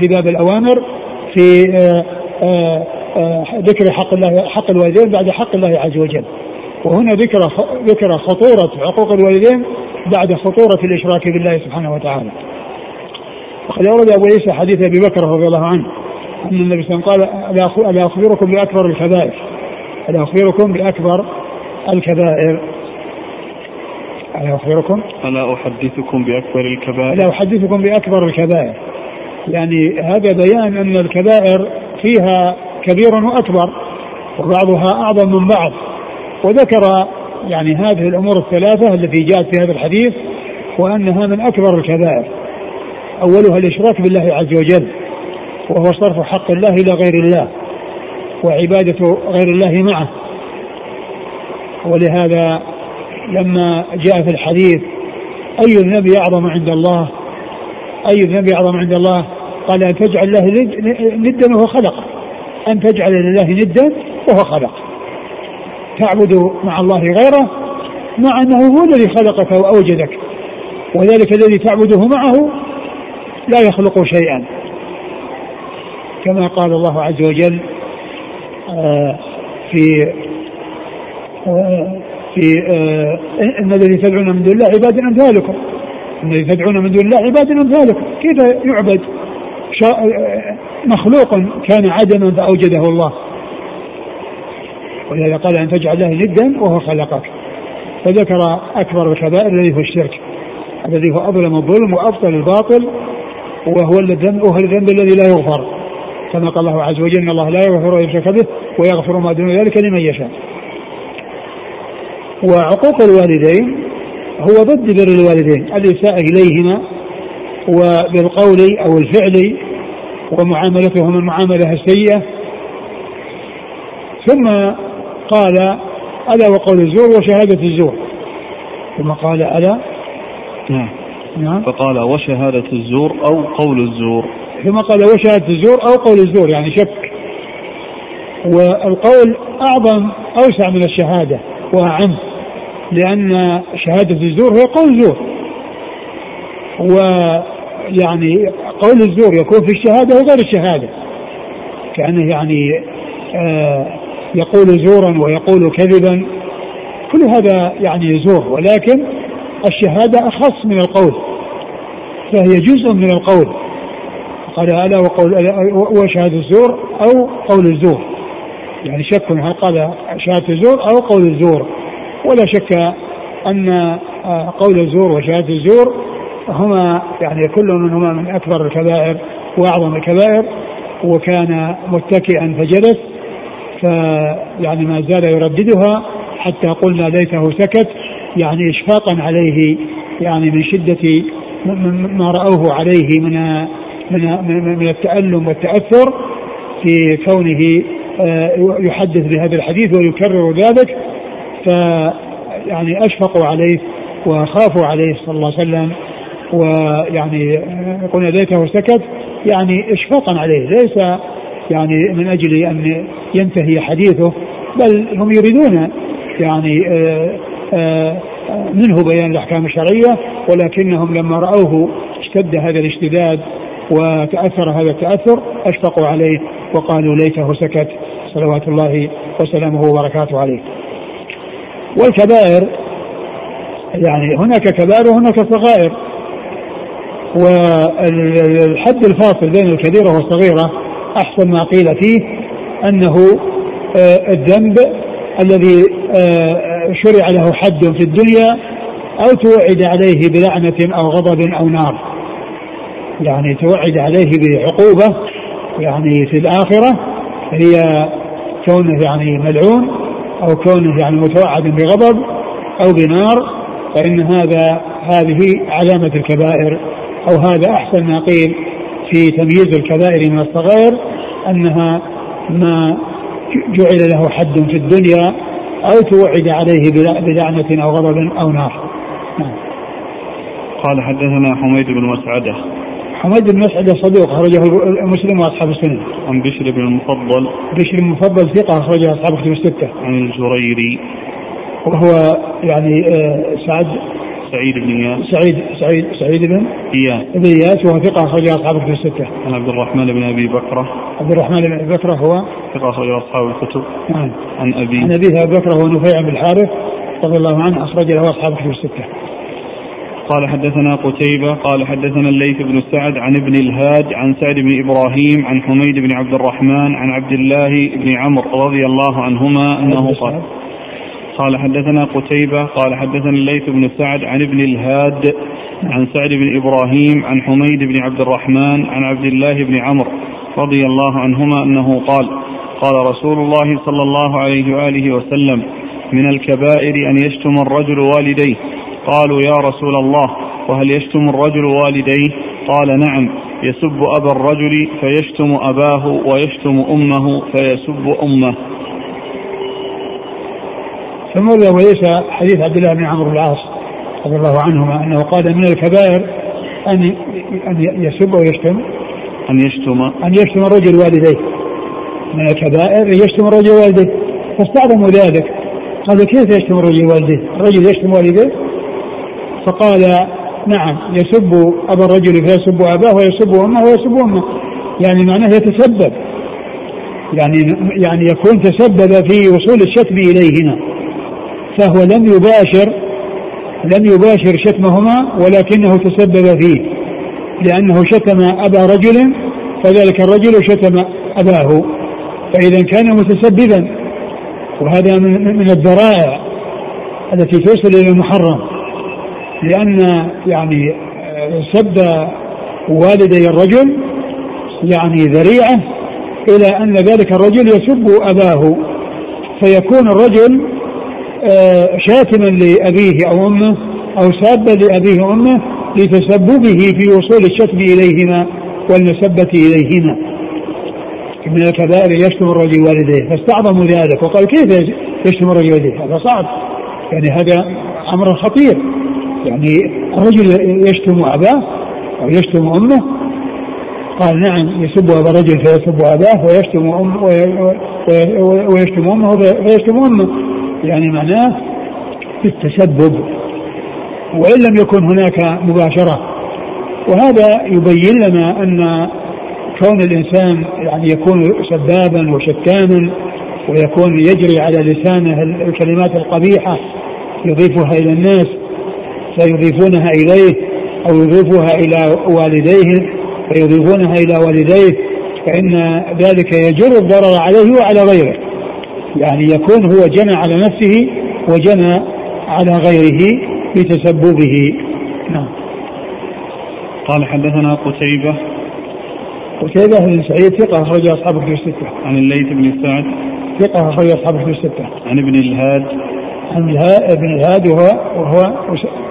في باب الأوامر في آه، آه، آه، ذكر حق الله حق الوالدين بعد حق الله عز وجل. وهنا ذكر ذكر خطورة عقوق الوالدين بعد خطورة الإشراك بالله سبحانه وتعالى. وقد أورد أبو عيسى حديث أبي بكر رضي الله عنه أن النبي صلى الله عليه وسلم قال ألا أخبركم بأكبر الكبائر؟ ألا أخبركم بأكبر الكبائر؟ ألا أخبركم؟ ألا أحدثكم بأكبر الكبائر؟ ألا أحدثكم بأكبر الكبائر. يعني هذا بيان أن الكبائر فيها كبير وأكبر وبعضها أعظم من بعض. وذكر يعني هذه الأمور الثلاثة التي جاءت في هذا الحديث وأنها من أكبر الكبائر. أولها الإشراك بالله عز وجل وهو صرف حق الله إلى غير الله وعبادة غير الله معه. ولهذا لما جاء في الحديث أي الذنب أعظم عند الله؟ أي الذنب أعظم عند الله؟ قال أن تجعل الله ندا وهو خلق. أن تجعل لله ندا وهو خلق. تعبد مع الله غيره مع أنه هو الذي خلقك وأوجدك. وذلك الذي تعبده معه لا يخلق شيئا. كما قال الله عز وجل آه، في آه، في آه، إن الذي تدعون من دون الله عباد أمثالكم. إن الذي تدعون من دون الله عباد أمثالكم. كيف يعبد مخلوق كان عدما فأوجده الله؟ ولهذا قال أن تجعل له ندا وهو خلقك. فذكر أكبر الكبائر الذي هو الشرك الذي هو أظلم الظلم وأبطل الباطل وهو الذنب وهو الذنب الذي لا يغفر. كما قال الله عز وجل إن الله لا يغفر أن يشرك به ويغفر ما دون ذلك لمن يشاء. وعقوق الوالدين هو ضد بر الوالدين الإساءة إليهما وبالقول أو الفعل ومعاملتهم المعاملة السيئة ثم قال ألا وقول الزور وشهادة الزور. ثم قال ألا. نعم. نعم. فقال وشهادة الزور أو قول الزور. ثم قال وشهادة الزور أو قول الزور يعني شك. والقول أعظم أوسع من الشهادة وأعم لأن شهادة الزور هي قول زور ويعني قول الزور يكون في الشهادة وغير الشهادة. كأنه يعني آه يقول زورا ويقول كذبا كل هذا يعني زور ولكن الشهادة أخص من القول فهي جزء من القول. قال ألا وقول وشهادة الزور أو قول الزور؟ يعني شك هل قال شهادة الزور أو قول الزور؟ ولا شك أن قول الزور وشهادة الزور هما يعني كل منهما من أكبر الكبائر وأعظم الكبائر وكان متكئا فجلس فيعني ما زال يرددها حتى قلنا ليته سكت يعني إشفاقا عليه يعني من شدة ما رأوه عليه من من من التألم والتأثر في كونه يحدث بهذا الحديث ويكرر ذلك ف يعني أشفقوا عليه وخافوا عليه صلى الله عليه وسلم ويعني قلنا ليته سكت يعني اشفاقا عليه ليس يعني من أجل أن ينتهي حديثه بل هم يريدون يعني آه، آه، منه بيان الأحكام الشرعية ولكنهم لما رأوه اشتد هذا الاشتداد وتأثر هذا التأثر أشفقوا عليه وقالوا ليته سكت صلوات الله وسلامه وبركاته عليه. والكبائر يعني هناك كبائر وهناك صغائر والحد الفاصل بين الكبيرة والصغيرة أحسن ما قيل فيه أنه آه، الذنب الذي آه، شرع له حد في الدنيا أو توعد عليه بلعنة أو غضب أو نار. يعني توعد عليه بعقوبة يعني في الآخرة هي كونه يعني ملعون أو كونه يعني متوعد بغضب أو بنار فإن هذا هذه علامة الكبائر أو هذا أحسن ما قيل. في تمييز الكبائر من الصغائر أنها ما جعل له حد في الدنيا أو توعد عليه بلعنة أو غضب أو نار نعم. قال حدثنا حميد بن مسعدة حميد بن مسعدة صدوق أخرجه مسلم وأصحاب السنة. عن بشر بن المفضل بشر بن المفضل ثقة أخرجه أصحاب الكتب الستة. عن الجريري وهو يعني آه، سعد سعيد بن إياس سعيد سعيد سعيد بن إياس بن إياس وهو ثقة أخرج أصحاب الكتب الستة. عن عبد الرحمن بن أبي بكرة عبد الرحمن بن أبي بكرة هو ثقة أخرج أصحاب الكتب. نعم. عن أبي عن أبي بكرة هو نفيع بن الحارث رضي الله عنه أخرج له أصحاب الكتب الستة. قال حدثنا قتيبة قال حدثنا الليث بن سعد عن ابن الهاد عن سعد بن إبراهيم عن حميد بن عبد الرحمن عن عبد الله بن عمرو رضي الله عنهما أنه قال قال حدثنا قتيبة قال حدثنا الليث بن سعد عن ابن الهاد عن سعد بن إبراهيم عن حميد بن عبد الرحمن عن عبد الله بن عمرو رضي الله عنهما أنه قال قال رسول الله صلى الله عليه وآله وسلم من الكبائر أن يشتم الرجل والديه. قالوا يا رسول الله وهل يشتم الرجل والديه؟ قال نعم يسب أبا الرجل فيشتم أباه ويشتم أمه فيسب أمه. ثم وليس حديث عبد الله بن عمرو العاص رضي الله عنهما أنه قال من الكبائر أن أن يسب ويشتم. أن يشتم. أن يشتم الرجل والديه. من الكبائر يشتم الرجل والديه. فاستعظموا ذلك. قالوا كيف يشتم الرجل والديه؟ الرجل يشتم والديه؟ فقال نعم يسب أبا الرجل فيسب أباه ويسب أمه ويسب أمه. يعني معناه يتسبب. يعني يعني يكون تسبب في وصول الشتم اليهما فهو لم يباشر لم يباشر شتمهما ولكنه تسبب فيه لأنه شتم أبا رجل فذلك الرجل شتم أباه فإذا كان متسببا وهذا من الذرائع التي توصل إلى المحرم لأن يعني سب والدي الرجل يعني ذريعة إلى أن ذلك الرجل يسب أباه فيكون الرجل آه، شاتما لأبيه أو أمه أو سابا لأبيه وأمه لتسببه في وصول الشتم إليهما والمسبة إليهما. من الكبائر يشتم الرجل والديه. فاستعظموا ذلك. وقال كيف يشتم الرجل والديه؟ هذا صعب. يعني هذا أمر خطير. يعني الرجل يشتم أباه أو يشتم أمه. قال نعم يسب أبا الرجل فيسب أباه ويشتم أمه ويشتم أمه فيشتم أمه. يعني معناه بالتسبب وإن لم يكن هناك مباشرة. وهذا يبين لنا أن كون الإنسان يعني يكون سبابا وشتاما ويكون يجري على لسانه الكلمات القبيحة يضيفها إلى الناس فيضيفونها إليه أو يضيفها إلى والديه فيضيفونها إلى والديه فإن ذلك يجر الضرر عليه وعلى غيره. يعني يكون هو جنى على نفسه وجنى على غيره بتسببه نعم. قال حدثنا قتيبة. قتيبة بن سعيد ثقة أخرج أصحاب الكتب الستة. عن الليث بن سعد. ثقة أخرج أصحاب الكتب الستة. عن ابن الهاد. عن ابن الهاد وهو وهو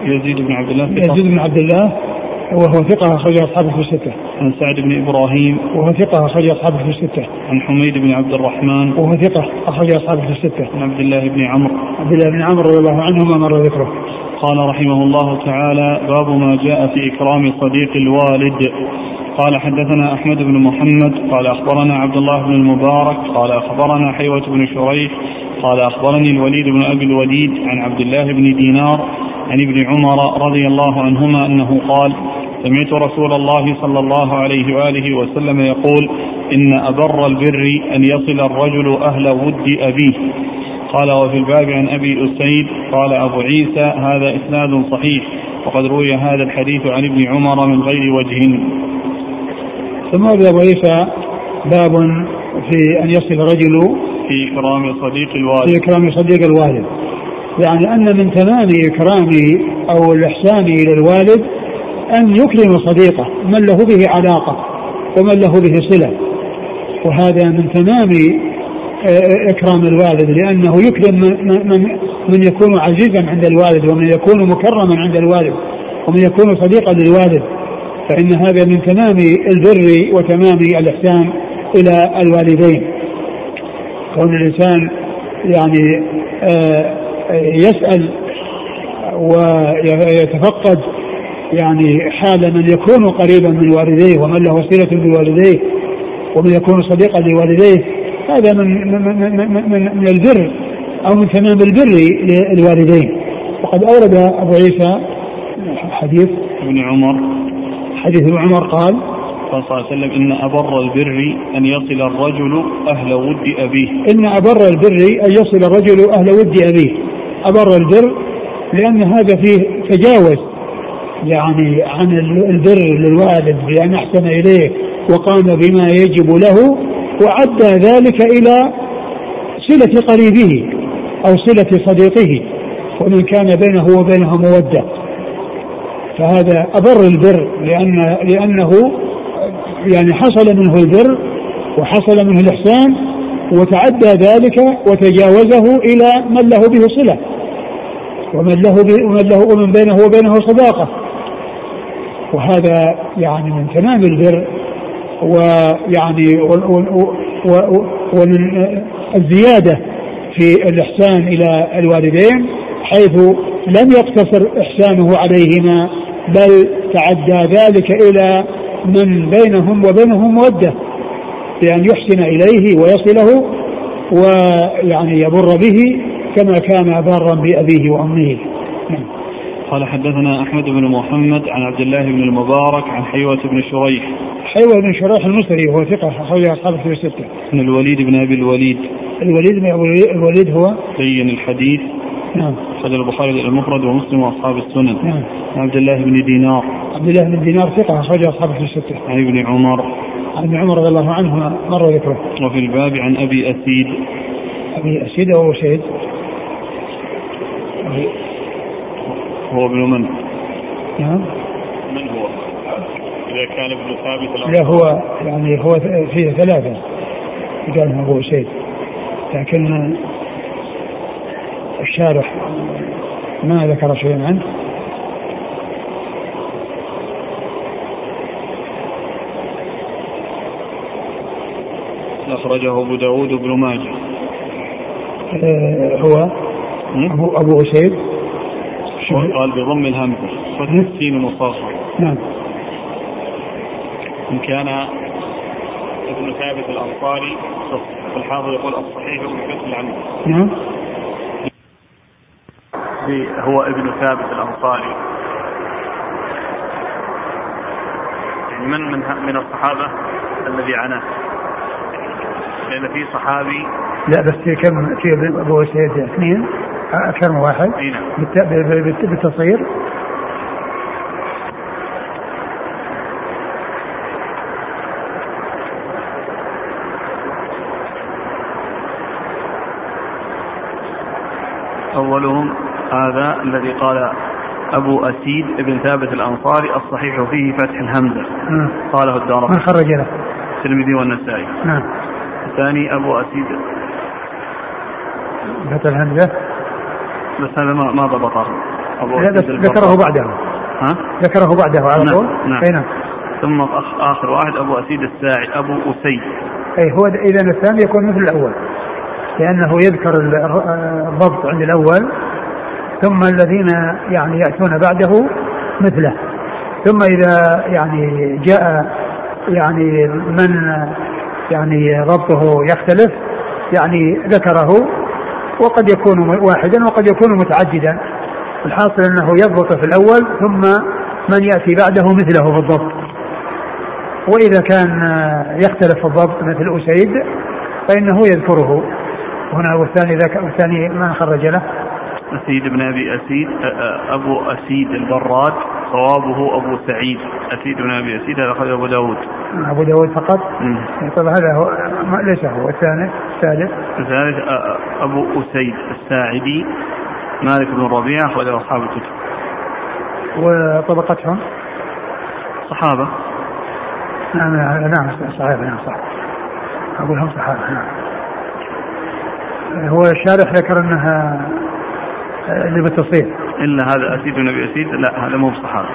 يزيد بن عبد الله يزيد بن عبد الله. وهو ثقة أخرج أصحابه في الستة. عن سعد بن إبراهيم وهو ثقة أخرج أصحابه في الستة. عن حميد بن عبد الرحمن وهو ثقة أخرج أصحابه في الستة. عن عبد الله بن عمرو عبد الله بن عمرو رضي الله عنهما مر ذكره. قال رحمه الله تعالى باب ما جاء في إكرام صديق الوالد قال حدثنا أحمد بن محمد قال أخبرنا عبد الله بن المبارك قال أخبرنا حيوة بن شريح قال أخبرني الوليد بن أبي الوليد عن عبد الله بن دينار عن ابن عمر رضي الله عنهما أنه قال سمعت رسول الله صلى الله عليه وآله وسلم يقول إن أبر البر أن يصل الرجل أهل ود أبيه. قال وفي الباب عن أبي أسيد قال أبو عيسى هذا إسناد صحيح وقد روي هذا الحديث عن ابن عمر من غير وجه. ثم أبو عيسى باب في أن يصل الرجل في إكرام صديق الوالد. في إكرام صديق الوالد. يعني أن من تمام إكرام أو الإحسان إلى الوالد أن يكرم صديقه من له به علاقة ومن له به صلة. وهذا من تمام آه، إكرام الوالد لأنه يكرم من, من, من يكون عزيزا عند الوالد ومن يكون مكرما عند الوالد ومن يكون صديقا للوالد. فإن هذا من تمام البر وتمام الإحسان إلى الوالدين. كون الإنسان يعني آه، يسأل ويتفقد يعني حال من يكون قريبا من والديه ومن له صلة بوالديه ومن يكون صديقا لوالديه هذا من من من, من, من البر أو من تمام البر للوالدين وقد أورد أبو عيسى حديث ابن عمر. حديث ابن عمر قال قال صلى الله عليه وسلم إن أبر البر أن يصل الرجل أهل ود أبيه. إن أبر البر أن يصل الرجل أهل ود أبيه. أبر البر لأن هذا فيه تجاوز يعني عن البر للوالد بأن أحسن إليه وقام بما يجب له وعدى ذلك إلى صلة قريبه أو صلة صديقه ومن كان بينه وبينه مودة. فهذا أبر البر لأن لأنه يعني حصل منه البر وحصل منه الإحسان وتعدى ذلك وتجاوزه إلى من له به صلة. ومن له ومن له ومن بينه وبينه صداقة. وهذا يعني من تمام البر ويعني ومن الزيادة في الإحسان إلى الوالدين حيث لم يقتصر إحسانه عليهما بل تعدى ذلك إلى من بينهم وبينهم مودة. بأن يحسن إليه ويصله ويعني يبر به كما كان بارا بأبيه وأمه. نعم. قال حدثنا أحمد بن محمد عن عبد الله بن المبارك عن حيوة بن شريح. حيوة بن شريح المصري وهو ثقة أخرج أصحاب في الستة. عن الوليد بن أبي الوليد. الوليد بن أبي الوليد هو؟ بين الحديث. نعم. أخرج البخاري المفرد ومسلم وأصحاب السنن. نعم. عبد الله بن دينار. عبد الله بن دينار ثقة أخرج أصحابه في الستة. عن ابن عمر. عن ابن عمر رضي الله عنه مر ذكره؟ وفي الباب عن أبي أسيد. أبي أسيد أو أسيد هو ابن من؟ نعم. من هو؟ إذا كان ابن ثابت لا هو يعني هو فيه ثلاثة. قال أبو أسيد لكن الشارح ما ذكر شيئا عنه. أخرجه أبو داود بن ماجه. آه هو؟ أبو, أبو أسيد قال بضم الهمزة. فتح السين مصاصة نعم. إن كان ابن ثابت الأنصاري الحافظ يقول الصحيح بفتح العمد نعم. هو ابن ثابت الأنصاري. يعني من من من الصحابة الذي عناه؟ لأن في صحابي لا بس في كم في أبو سعيد اثنين أكثر من واحد. نعم. بالتصغير. أولهم هذا الذي قال أبو أسيد ابن ثابت الأنصاري الصحيح فيه فتح الهمزة. قاله الدار من خرج له؟ الترمذي والنسائي. نعم. الثاني أبو أسيد فتح الهمزة بس هذا ما ما ضبطه أبو أسيد ذكره بعده. ها؟ ذكره بعده على نعم، طول؟ نعم. نعم. ثم آخر واحد أبو أسيد الساعي أبو أسيد أي هو إذا الثاني يكون مثل الأول. لأنه يذكر الضبط عند الأول. ثم الذين يعني يأتون بعده مثله. ثم إذا يعني جاء يعني من يعني ضبطه يختلف يعني ذكره وقد يكون واحدا وقد يكون متعددا الحاصل أنه يضبط في الأول ثم من يأتي بعده مثله في الضبط. وإذا كان يختلف في الضبط مثل أسيد فإنه يذكره. هنا والثاني ذاك والثاني ما خرج له. أسيد بن أبي أسيد أبو أسيد البراد صوابه أبو سعيد. أسيد بن أبي أسيد هذا أبو داود. أبو داود فقط. طيب هذا هو ليس هو الثاني الثالث. الثالث أبو أسيد الساعدي مالك بن الربيع أخرجه أصحاب الكتب. وطبقتهم؟ صحابة. نعم نعم صحيح نعم صح. أقول هم صحابة نعم. هو الشارح ذكر أنها اللي بالتصريف إلا هذا أسيد بن أبي أسيد لا هذا مو بصحابة.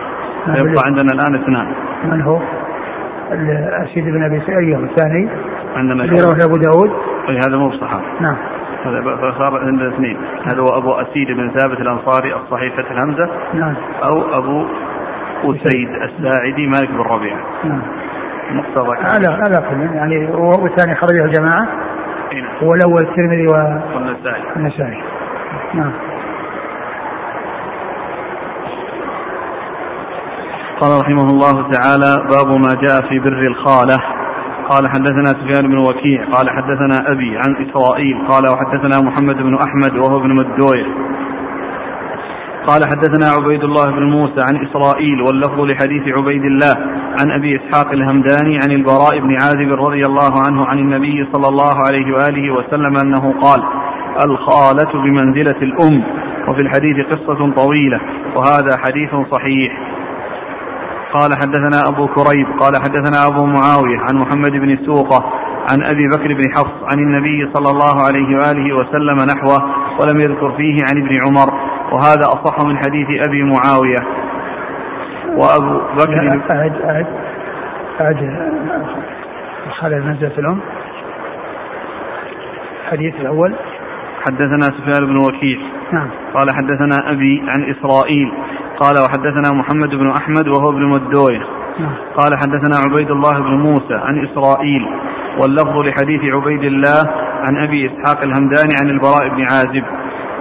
يبقى عندنا الآن اثنان. من هو؟ أسيد بن أبي سعيد أيوه، الثاني عندنا اللي رواه أبو داود. أي هذا مو بصحابة نعم. هذا فصار عندنا اثنين. هذا هو أبو أسيد بن ثابت الأنصاري الصحيح فتح الهمزة. نعم. أو أبو أسيد الساعدي مالك بن ربيع. نعم. مقتضى على على كل يعني والثاني خرجه الجماعة. نعم. هو الأول الترمذي والنسائي. والنسائي. نعم. قال رحمه الله تعالى باب ما جاء في بر الخالة. قال حدثنا سفيان بن وكيع. قال حدثنا أبي عن إسرائيل. قال وحدثنا محمد بن أحمد وهو ابن مدوية. قال حدثنا عبيد الله بن موسى عن إسرائيل واللفظ لحديث عبيد الله عن أبي إسحاق الهمداني عن البراء بن عازب رضي الله عنه عن النبي صلى الله عليه وآله وسلم أنه قال الخالة بمنزلة الأم. وفي الحديث قصة طويلة وهذا حديث صحيح. قال حدثنا أبو كريب قال حدثنا أبو معاوية عن محمد بن سوقة عن أبي بكر بن حفص عن النبي صلى الله عليه وآله وسلم نحوه ولم يذكر فيه عن ابن عمر وهذا أصح من حديث أبي معاوية. وأبو بكر أعد أعد أعد خلل منزلة الأم. الحديث الأول. حدثنا سفيان بن وكيع. نعم. قال حدثنا أبي عن إسرائيل. قال وحدثنا محمد بن أحمد وهو ابن مدوية نعم. قال حدثنا عبيد الله بن موسى عن إسرائيل واللفظ لحديث عبيد الله عن أبي إسحاق الهمداني عن البراء بن عازب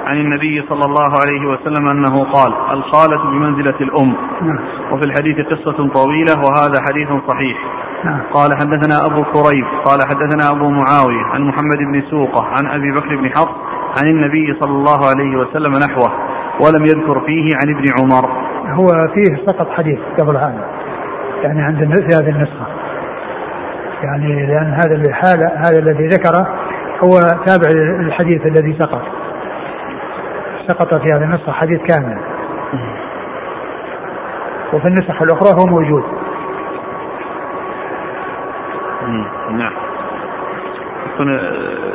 عن النبي صلى الله عليه وسلم أنه قال الخالة بمنزلة الأم نعم. وفي الحديث قصة طويلة وهذا حديث صحيح نعم. قال حدثنا أبو كريب قال حدثنا أبو معاوية عن محمد بن سوقة عن أبي بكر بن حفص عن النبي صلى الله عليه وسلم نحوه ولم يذكر فيه عن ابن عمر. هو فيه سقط حديث قبل هذا يعني عند في هذه النسخة. يعني لأن هذا الحالة هذا الذي ذكره هو تابع الحديث الذي سقط. سقط في هذه النسخة حديث كامل. وفي النسخ الأخرى هو موجود. نعم. يكون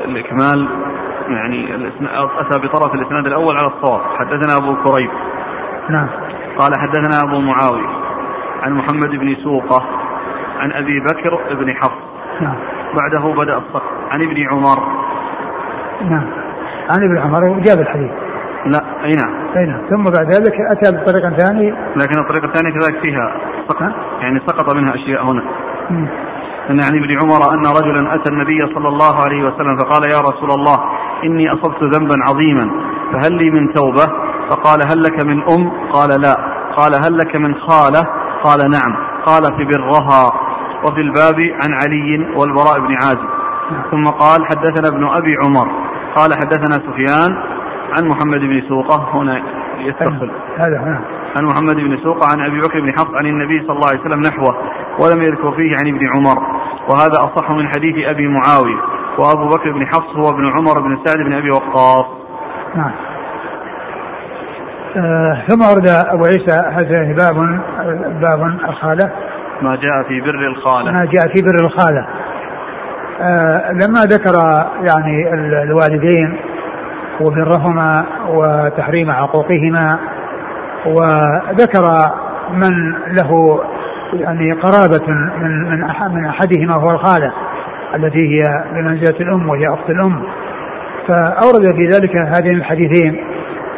الإكمال يعني أتى بطرف الإسناد الأول على الصواب. حدثنا أبو كريب. نعم. قال حدثنا أبو معاوية عن محمد بن سوقة عن أبي بكر بن حفص. نعم. بعده بدأ الصف عن ابن عمر. نعم. عن ابن عمر جاب الحديث. لا أي نعم. أي نعم. ثم بعد ذلك أتى بطريقة ثانية. لكن الطريقة الثانية كذلك فيها سقط يعني سقط منها أشياء هنا. أن عن ابن عمر أن رجلا أتى النبي صلى الله عليه وسلم فقال يا رسول الله إني أصبت ذنبا عظيما فهل لي من توبة؟ فقال هل لك من أم؟ قال لا. قال هل لك من خالة؟ قال نعم. قال في برها وفي الباب عن علي والبراء بن عازب. ثم قال حدثنا ابن أبي عمر. قال حدثنا سفيان عن محمد بن سوقة. هنا يستقبل هذا نعم عن محمد بن سوقة عن أبي بكر بن حفص عن النبي صلى الله عليه وسلم نحوه ولم يذكر فيه عن ابن عمر. وهذا أصح من حديث أبي معاوية. وأبو بكر بن حفص هو ابن عمر بن سعد بن أبي وقاص. نعم. آه ثم ورد أبو عيسى هذا باب باب الخالة؟ ما جاء في بر الخالة. ما جاء في بر الخالة. آه لما ذكر يعني الوالدين وبرهما وتحريم عقوقهما وذكر من له يعني قرابة من من من أحدهما هو الخالة التي هي بمنزلة الأم وهي أخت الأم. فأورد في ذلك هذين الحديثين.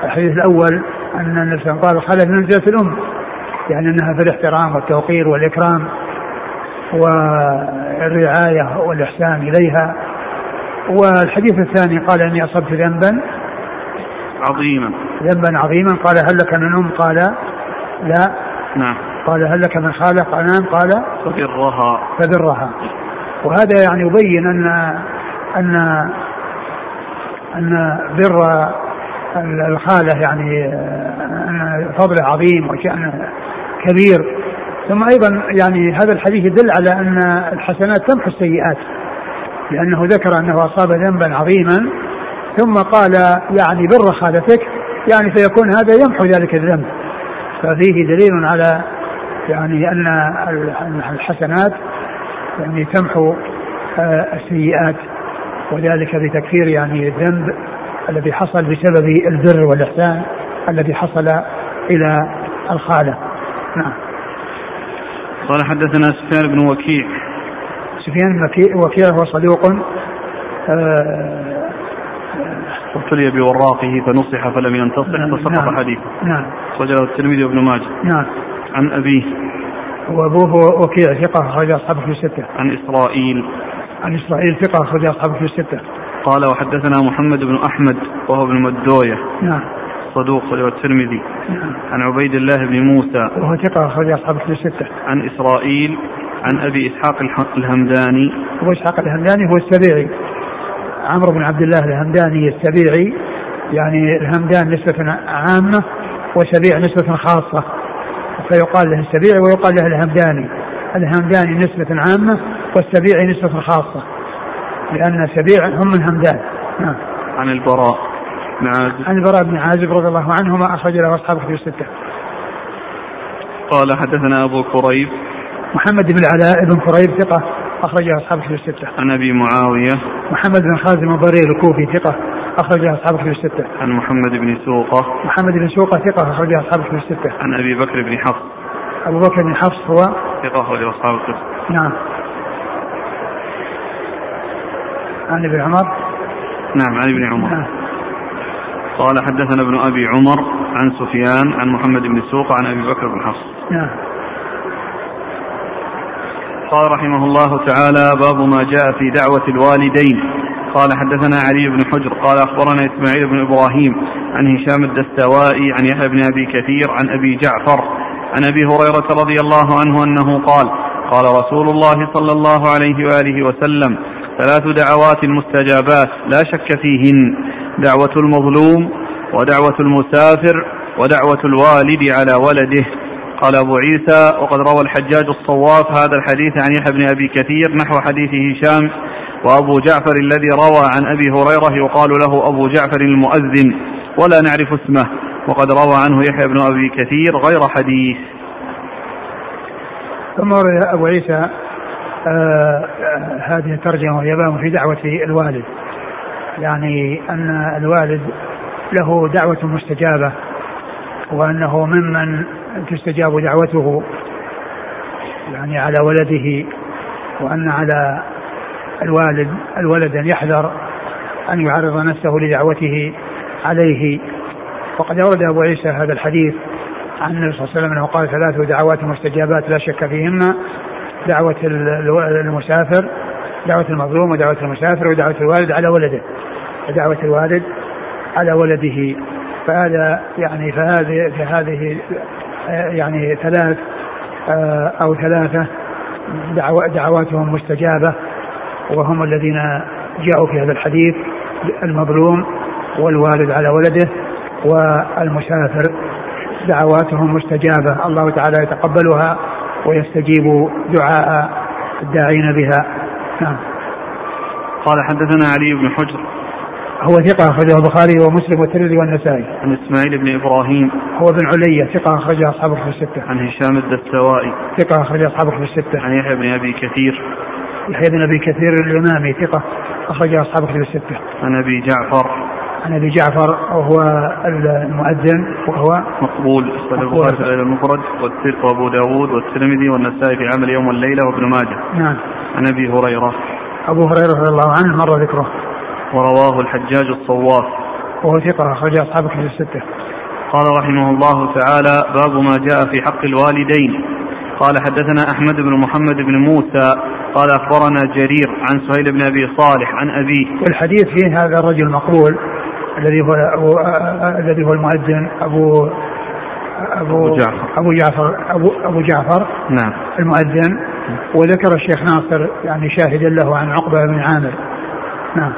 الحديث الأول أن النبي قال الخالة بمنزلة الأم يعني أنها في الاحترام والتوقير والإكرام والرعاية والإحسان إليها. والحديث الثاني قال إني أصبت ذنبا عظيما. ذنبا عظيما. قال هل لك من أم؟ قال لا. نعم. قال هل لك من خالة قال نعم. قال فبرها. فبرها. وهذا يعني يبين أن أن أن بر الخالة يعني أن فضله عظيم وشأنه كبير. ثم أيضا يعني هذا الحديث يدل على أن الحسنات تمحو السيئات لأنه ذكر أنه أصاب ذنبا عظيما. ثم قال يعني بر خالتك يعني فيكون هذا يمحو ذلك الذنب. ففيه دليل على يعني أن الحسنات يعني تمحو آه، السيئات وذلك بتكفير يعني الذنب الذي حصل بسبب البر والإحسان الذي حصل إلى الخالة. نعم. قال حدثنا سفيان بن وكيع. سفيان بن وكيع هو صدوق ابتلي بوراقه فنصح فلم ينتصح نعم فسقط نعم حديثه. نعم. أخرجه الترمذي وابن ماجه. نعم. عن أبيه. وأبوه وكيع ثقة أخرج أصحابه في الستة. عن إسرائيل. عن إسرائيل ثقة أخرج أصحابه في الستة. قال وحدثنا محمد بن أحمد وهو ابن مدوية. نعم. صدوق صدوق الترمذي. نعم. عن عبيد الله بن موسى. وهو ثقة أخرج أصحابه في الستة. عن إسرائيل. عن أبي إسحاق الهمداني. أبو إسحاق الهمداني هو السبيعي. عمرو بن عبد الله الهمداني السبيعي يعني الهمدان نسبة عامة وسبيع نسبة خاصة. فيقال له السبيعي ويقال له الهمداني. الهمداني نسبة عامة والسبيعي نسبة خاصة لأن سبيع هم من همدان. نعم. عن البراء. بن عازب عن البراء بن عازب رضي الله عنهما أخرج له أصحاب كتب الستة. قال حدثنا أبو كريب. محمد بن العلاء بن كريب ثقة. أخرجها أصحاب كتب الستة. عن أبي معاوية محمد بن خازم الضرير الكوفي ثقة أخرجها أصحاب كتب الستة. عن محمد بن سوقة محمد بن سوقة ثقة أخرجها أصحاب كتب الستة. عن أبي بكر بن حفص أبو بكر بن حفص هو ثقة أخرجه أصحاب الكتب. نعم. عن ابن عمر نعم عن ابن عمر نعم. قال حدثنا ابن أبي عمر عن سفيان عن محمد بن سوق عن أبي بكر بن حفص نعم قال رحمه الله تعالى باب ما جاء في دعوة الوالدين. قال حدثنا علي بن حجر قال أخبرنا إسماعيل بن إبراهيم عن هشام الدستوائي عن يحيى بن أبي كثير عن أبي جعفر عن أبي هريرة رضي الله عنه أنه قال قال رسول الله صلى الله عليه وآله وسلم ثلاث دعوات مستجابات لا شك فيهن دعوة المظلوم ودعوة المسافر ودعوة الوالد على ولده. قال أبو عيسى وقد روى الحجاج الصواف هذا الحديث عن يحيى بن أبي كثير نحو حديث هشام وأبو جعفر الذي روى عن أبي هريرة يقال له أبو جعفر المؤذن ولا نعرف اسمه وقد روى عنه يحيى بن أبي كثير غير حديث. ثم أبو عيسى آه هذه الترجمة وهي في دعوة الوالد. يعني أن الوالد له دعوة مستجابة وأنه ممن تستجاب دعوته يعني على ولده وأن على الوالد الولد أن يحذر أن يعرض نفسه لدعوته عليه. وقد أورد أبو عيسى هذا الحديث عن النبي صلى الله عليه وسلم أنه قال ثلاث دعوات مستجابات لا شك فيهن دعوة المسافر دعوة المظلوم ودعوة المسافر ودعوة الوالد على ولده. ودعوة الوالد على ولده. فهذا يعني فهذه فهذه يعني ثلاث أو ثلاثة دعواتهم مستجابة وهم الذين جاءوا في هذا الحديث المظلوم والوالد على ولده والمسافر. دعواتهم مستجابة. الله تعالى يتقبلها ويستجيب دعاء الداعين بها. نعم. قال حدثنا علي بن حجر. هو ثقة أخرجه البخاري ومسلم والترمذي والنسائي. عن إسماعيل بن إبراهيم. هو بن علية ثقة أخرجه أصحابه في الستة. عن هشام الدستوائي. ثقة أخرجه أصحابه في الستة. عن يحيى بن أبي كثير. يحيى بن أبي كثير الإمامي ثقة أخرجه أصحابه في الستة. عن أبي جعفر. عن أبي جعفر وهو المؤذن وهو مقبول أخرج البخاري في المفرد وأبو داود والترمذي والنسائي في عمل يوم والليلة وابن ماجه. نعم. عن أبي هريرة. أبو هريرة رضي الله عنه مر ذكره. ورواه الحجاج الصواف. وهو ثقة أخرج أصحاب كتب الستة. قال رحمه الله تعالى باب ما جاء في حق الوالدين. قال حدثنا أحمد بن محمد بن موسى. قال أخبرنا جرير عن سهيل بن أبي صالح عن أبيه. والحديث فيه هذا الرجل المقبول الذي هو أبو الذي هو المؤذن أبو أبو جعفر. أبو جعفر أبو, أبو جعفر. نعم. المؤذن. وذكر الشيخ ناصر يعني شاهدا له عن عقبة بن عامر. نعم.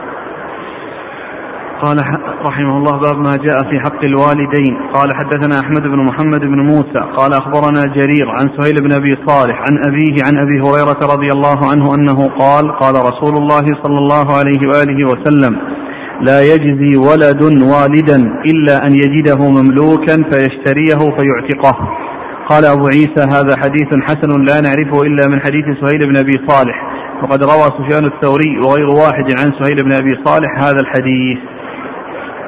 قال رحمه الله باب ما جاء في حق الوالدين. قال حدثنا أحمد بن محمد بن موسى. قال أخبرنا جرير عن سهيل بن أبي صالح عن أبيه عن أبي هريرة رضي الله عنه أنه قال قال رسول الله صلى الله عليه وآله وسلم لا يجزي ولد والدا إلا أن يجده مملوكا فيشتريه فيعتقه. قال أبو عيسى هذا حديث حسن لا نعرفه إلا من حديث سهيل بن أبي صالح. وقد روى سفيان الثوري وغير واحد عن سهيل بن أبي صالح هذا الحديث.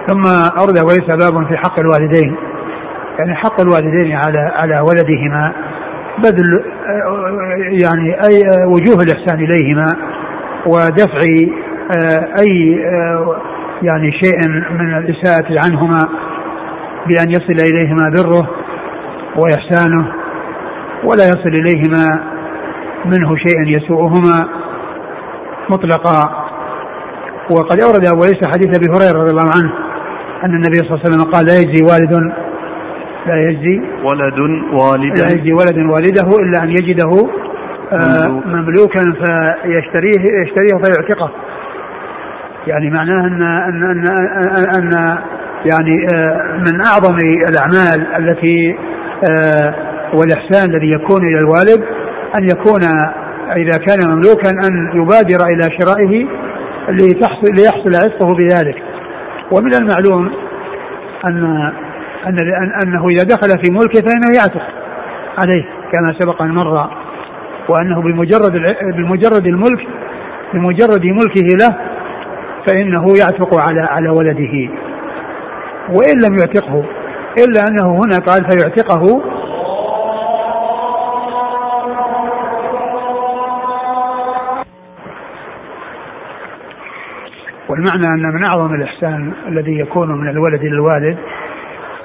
ثم أورد أبو عيسى باب في حق الوالدين. يعني حق الوالدين على على ولدهما بذل يعني أي وجوه الإحسان إليهما ودفع أي يعني شيء من الإساءة عنهما بأن يصل إليهما بره وإحسانه ولا يصل إليهما منه شيء يسوءهما مطلقا. وقد أورد أبو عيسى حديث أبي هريرة رضي الله عنه أن النبي صلى الله عليه وسلم قال لا يجزي والد لا يجزي ولد والدا لا يجزي ولد والده إلا أن يجده آه مملوكا فيشتريه يشتريه فيعتقه. يعني معناه أن أن أن, أن, أن يعني آه من أعظم الأعمال التي آه والإحسان الذي يكون إلى الوالد أن يكون إذا كان مملوكا أن يبادر إلى شرائه لتحصل ليحصل عتقه بذلك. ومن المعلوم أن أن أنه إذا دخل في ملكه فإنه يعتق عليه كما سبق أن مر وأنه بمجرد بمجرد الملك بمجرد ملكه له فإنه يعتق على على ولده. وإن لم يعتقه إلا أنه هنا قال فيعتقه والمعنى أن من أعظم الإحسان الذي يكون من الولد للوالد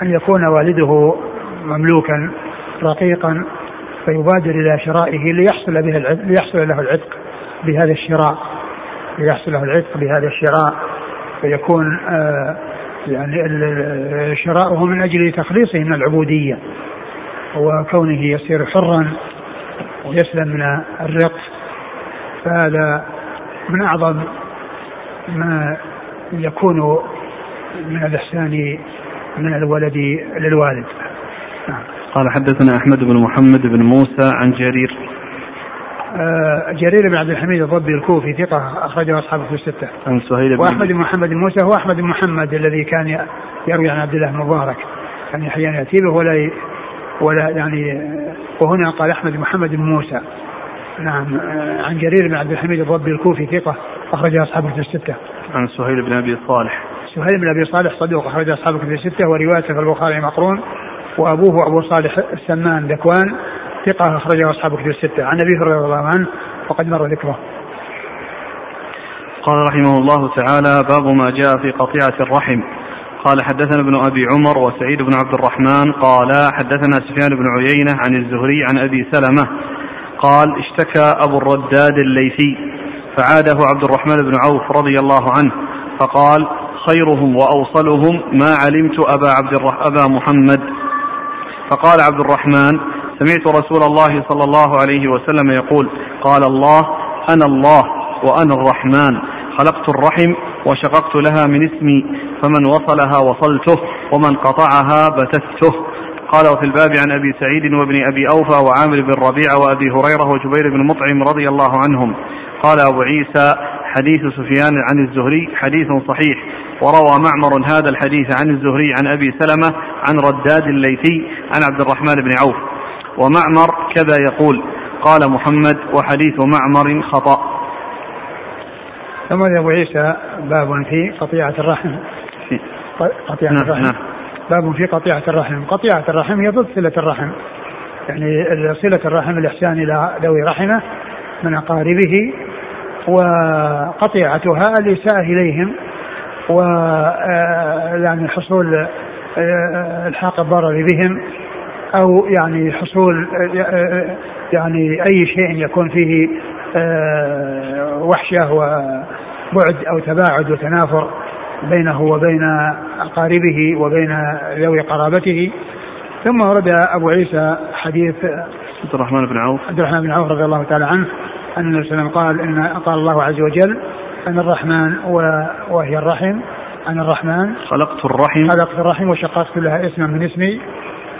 أن يكون والده مملوكا رقيقا فيبادر إلى شرائه ليحصل به ليحصل له العتق بهذا الشراء. ليحصل له العتق بهذا الشراء. فيكون آه يعني شراؤه من أجل تخليصه من العبودية وكونه يصير حرا ويسلم من الرق. فهذا من أعظم ما يكون من الإحسان من الولد للوالد. نعم. قال حدثنا أحمد بن محمد بن موسى عن جرير. آه جرير بن عبد الحميد الضبي الكوفي ثقة أخرجه أصحابه في الستة. عن سهيل بن وأحمد بن محمد بن موسى هو أحمد بن محمد الذي كان يروي عن عبد الله بن مبارك. كان أحيانا يأتي به ولا ولا يعني وهنا قال أحمد بن محمد بن موسى. نعم. آه، عن جرير بن عبد الحميد الضبي الكوفي ثقة أخرج أصحابه في الستة. عن سهيل بن أبي صالح. سهيل بن أبي صالح صدوق أخرج أصحابه في الستة وروايته في البخاري مقرون وأبوه أبو صالح السمان ذكوان ثقة أخرجه أصحابه في الستة عن أبي هريرة رضي الله عنه وقد مر ذكره. قال رحمه الله تعالى باب ما جاء في قطيعة الرحم قال حدثنا ابن أبي عمر وسعيد بن عبد الرحمن قال حدثنا سفيان بن عيينة عن الزهري عن أبي سلمة قال اشتكى أبو الرداد الليثي فعاده عبد الرحمن بن عوف رضي الله عنه فقال خيرهم وأوصلهم ما علمت أبا عبد الرح... أبا محمد. فقال عبد الرحمن سمعت رسول الله صلى الله عليه وسلم يقول قال الله أنا الله وأنا الرحمن خلقت الرحم وشققت لها من اسمي فمن وصلها وصلته ومن قطعها بتته. قال وفي الباب عن أبي سعيد وابن أبي أوفى وعامر بن ربيعه وأبي هريرة وجبير بن مطعم رضي الله عنهم. قال أبو عيسى حديث سفيان عن الزهري حديث صحيح وروى معمر هذا الحديث عن الزهري عن أبي سلمة عن رداد الليثي عن عبد الرحمن بن عوف. ومعمر كذا يقول قال محمد وحديث معمر خطأ. ثم أبو عيسى باب في قطيعة الرحم. قطيعة نعم الرحم. نعم. باب في قطيعة الرحم. قطيعة الرحم هي ضد صلة الرحم. يعني صلة الرحم الإحسان إلى ذوي رحمة من أقاربه وقطيعتها الإساءة إليهم و آه، يعني حصول آه، الحاق الضرر بهم أو يعني حصول آه، يعني أي شيء يكون فيه وحشة وبعد أو تباعد وتنافر بينه وبين أقاربه وبين ذوي قرابته. ثم ورد أبو عيسى حديث عبد الرحمن بن عوف. عبد الرحمن بن عوف رضي الله تعالى عنه أن النبي صلى الله عليه وسلم قال إن قال الله عز وجل أن الرحمن وهي الرحم. ان الرحمن. خلقت الرحم. خلقت الرحم وشققت لها اسما من اسمي.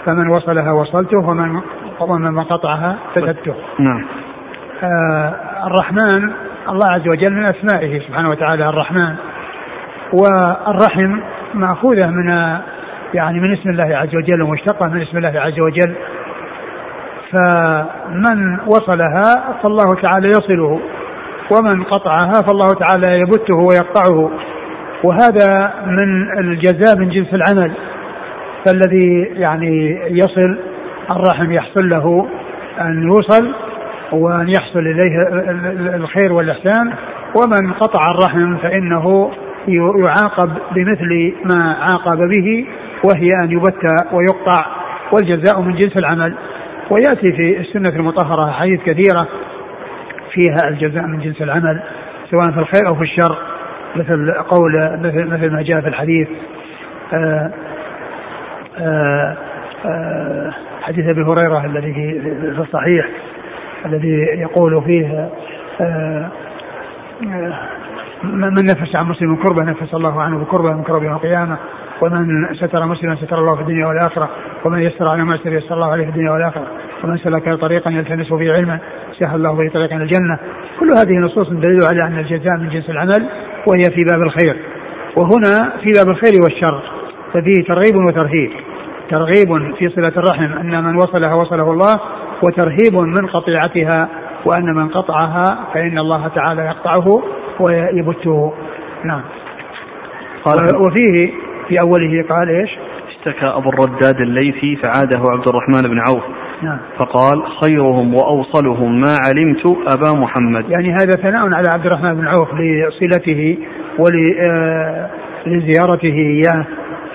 فمن وصلها وصلته ومن ومن قطعها كتبته نعم. آه الرحمن الله عز وجل من أسمائه سبحانه وتعالى الرحمن. والرحم مأخوذة من يعني من اسم الله عز وجل ومشتقة من اسم الله عز وجل. فمن وصلها فالله تعالى يصله ومن قطعها فالله تعالى يبته ويقطعه. وهذا من الجزاء من جنس العمل فالذي يعني يصل الرحم يحصل له أن يوصل وأن يحصل إليه الخير والإحسان. ومن قطع الرحم فإنه يعاقب بمثل ما عاقب به وهي أن يبت ويقطع. والجزاء من جنس العمل. ويأتي في السنة المطهرة حديث كثيرة فيها الجزاء من جنس العمل سواء في الخير أو في الشر مثل قول مثل, مثل ما جاء في الحديث آآ آآ آآ حديث أبي هريرة الذي في الصحيح الذي يقول فيه من نفس عن مسلم كربة نفس الله عنه بكربة من كرب يوم القيامة. ومن ستر مسلما ستر الله في الدنيا والآخرة ومن يسر على معسر يسر الله عليه في الدنيا والآخرة. ومن سلك طريقا يلتمس فيه علما سهل الله به طريقا الجنة. كل هذه نصوص دليل على أن الجزاء من جنس العمل وهي في باب الخير. وهنا في باب الخير والشر ففيه ترغيب وترهيب. ترغيب في صلة الرحم أن من وصلها وصله الله وترهيب من قطيعتها وأن من قطعها فإن الله تعالى يقطعه ويبته. نعم. وفيه في أوله قال إيش؟ اشتكى أبو الرداد الليثي فعاده عبد الرحمن بن عوف. نعم. فقال خيرهم وأوصلهم ما علمت أبا محمد. يعني هذا ثناء على عبد الرحمن بن عوف لصلته ولزيارته إياه.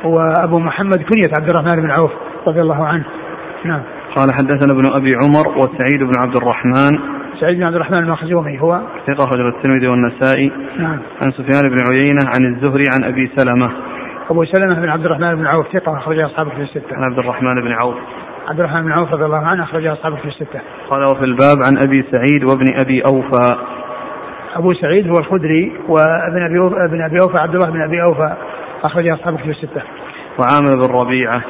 وأبو محمد كنية عبد الرحمن بن عوف رضي الله عنه. نعم. قال حدثنا ابن أبي عمر وسعيد بن عبد الرحمن سعيد بن عبد الرحمن المخزومي هو. ثقة أخرجه الترمذي والنسائي. نعم. عن سفيان بن عيينة عن الزهري عن أبي سلمة. أبو سلمة بن عبد الرحمن بن عوف ثقة أخرج أصحابه في الستة. عن عبد الرحمن بن عوف. عبد الرحمن بن عوف رضي الله عنه أخرج أصحابه في الستة. قال وفي الباب عن أبي سعيد وابن أبي أوفى. أبو سعيد هو الخدري وابن أبي أوفى ابن أبي أوفى عبد الله بن أبي أوفى أخرج أصحابه في الستة. وعامر بن ربيعة.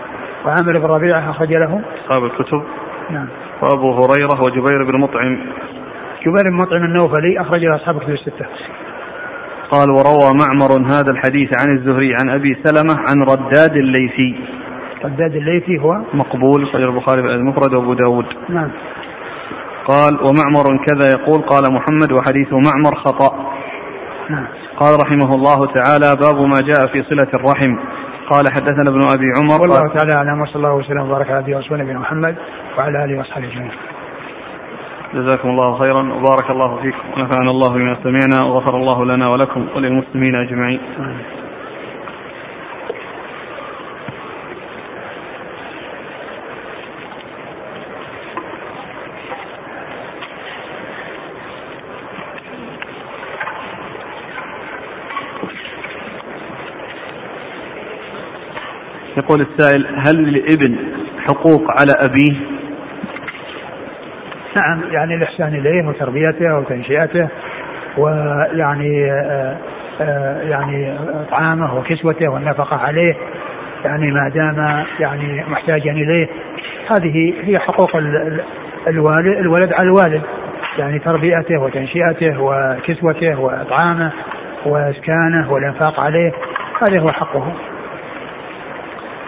وعامر بن ربيعة أخرج له. أصحاب الكتب. نعم. وأبو هريرة وجبير بن مطعم. جبير بن مطعم النوفلي أخرج له أصحاب الكتب الستة. قال وروى معمر هذا الحديث عن الزهري عن أبي سلمة عن رداد الليثي. رداد الليثي هو؟ مقبول صحيح البخاري في المفرد وأبو داود. نعم. قال ومعمر كذا يقول قال محمد وحديث معمر خطأ. نعم. قال رحمه الله تعالى باب ما جاء في صلة الرحم. قال حدثنا ابن أبي عمر. والله تعالى أعلم وصلى الله وسلم وبارك على نبينا محمد وعلى آله وأصحابه أجمعين. جزاكم الله خيرا وبارك الله فيكم ونفعنا الله بما سمعنا وغفر الله لنا ولكم وللمسلمين أجمعين. يقول السائل هل للابن حقوق على أبيه نعم يعني الإحسان إليه وتربيته وتنشئته ويعني آآ آآ يعني إطعامه وكسوته والنفقة عليه يعني ما دام يعني محتاجا إليه. هذه هي حقوق الوالد الولد على الوالد يعني تربيته وتنشئته وكسوته وإطعامه وإسكانه والإنفاق عليه هذا هو حقه.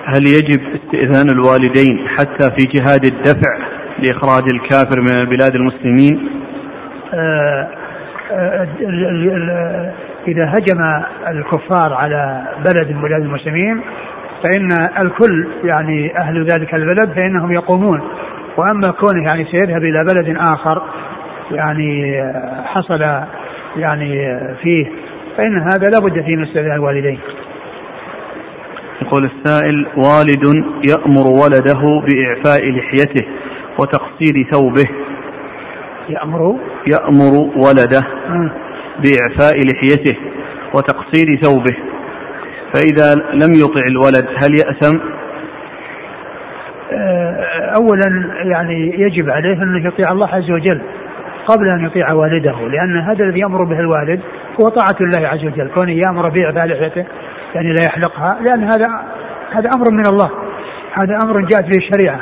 هل يجب استئذان الوالدين حتى في جهاد الدفع لإخراج الكافر من بلاد المسلمين؟ آه آه إذا هجم الكفار على بلد من بلاد المسلمين فإن الكل يعني أهل ذلك البلد فإنهم يقومون. وأما كونه يعني سيذهب إلى بلد آخر يعني حصل يعني فيه فإن هذا لا بد فيه من استئذان الوالدين. يقول السائل والد يأمر ولده بإعفاء لحيته. وتقصير ثوبه. يأمر؟ يأمر ولده بإعفاء لحيته وتقصير ثوبه. فإذا لم يطع الولد هل يأثم؟ أولا يعني يجب عليه أن يطيع الله عز وجل قبل أن يطيع والده لأن هذا الذي يأمر به الوالد هو طاعة الله عز وجل كونه يأمر بإعفاء لحيته يعني لا يحلقها لأن هذا هذا أمر من الله هذا أمر جاءت به الشريعة.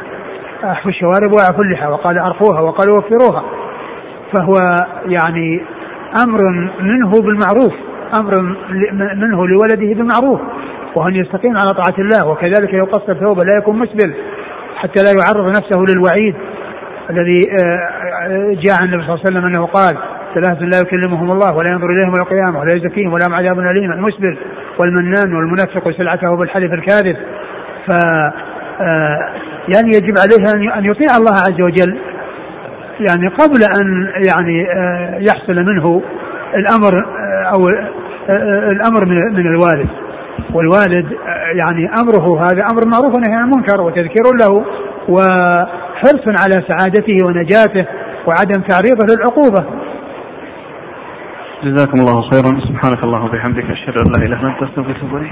أحفوا الشوارب وأعفوا اللحى وقال أرخوها وقال وفروها. فهو يعني أمر منه بالمعروف أمر منه لولده بالمعروف وان يستقيم على طاعة الله وكذلك يقصر ثوبه لا يكون مسبل حتى لا يعرض نفسه للوعيد الذي آه، جاء عن النبي صلى الله عليه وسلم أنه قال ثلاثة لا يكلمهم الله ولا ينظر إليهم يوم القيامة ولا يزكيهم ولا عذاب أليم. المسبل والمنان والمنفق سلعته بالحلف الكاذب. ف آه، يعني يجب عليه أن يطيع الله عز وجل يعني قبل أن يعني آه، يحصل منه الأمر آه، أو الأمر من الوالد والوالد يعني أمره هذا أمر معروف ونهي عن المنكر وتذكير له وحرص على سعادته ونجاته وعدم تعريضه للعقوبة. جزاكم الله خيرا سبحانك اللهم وبحمدك أشهد أن لا أنت أستغفرك وأتوب إليك.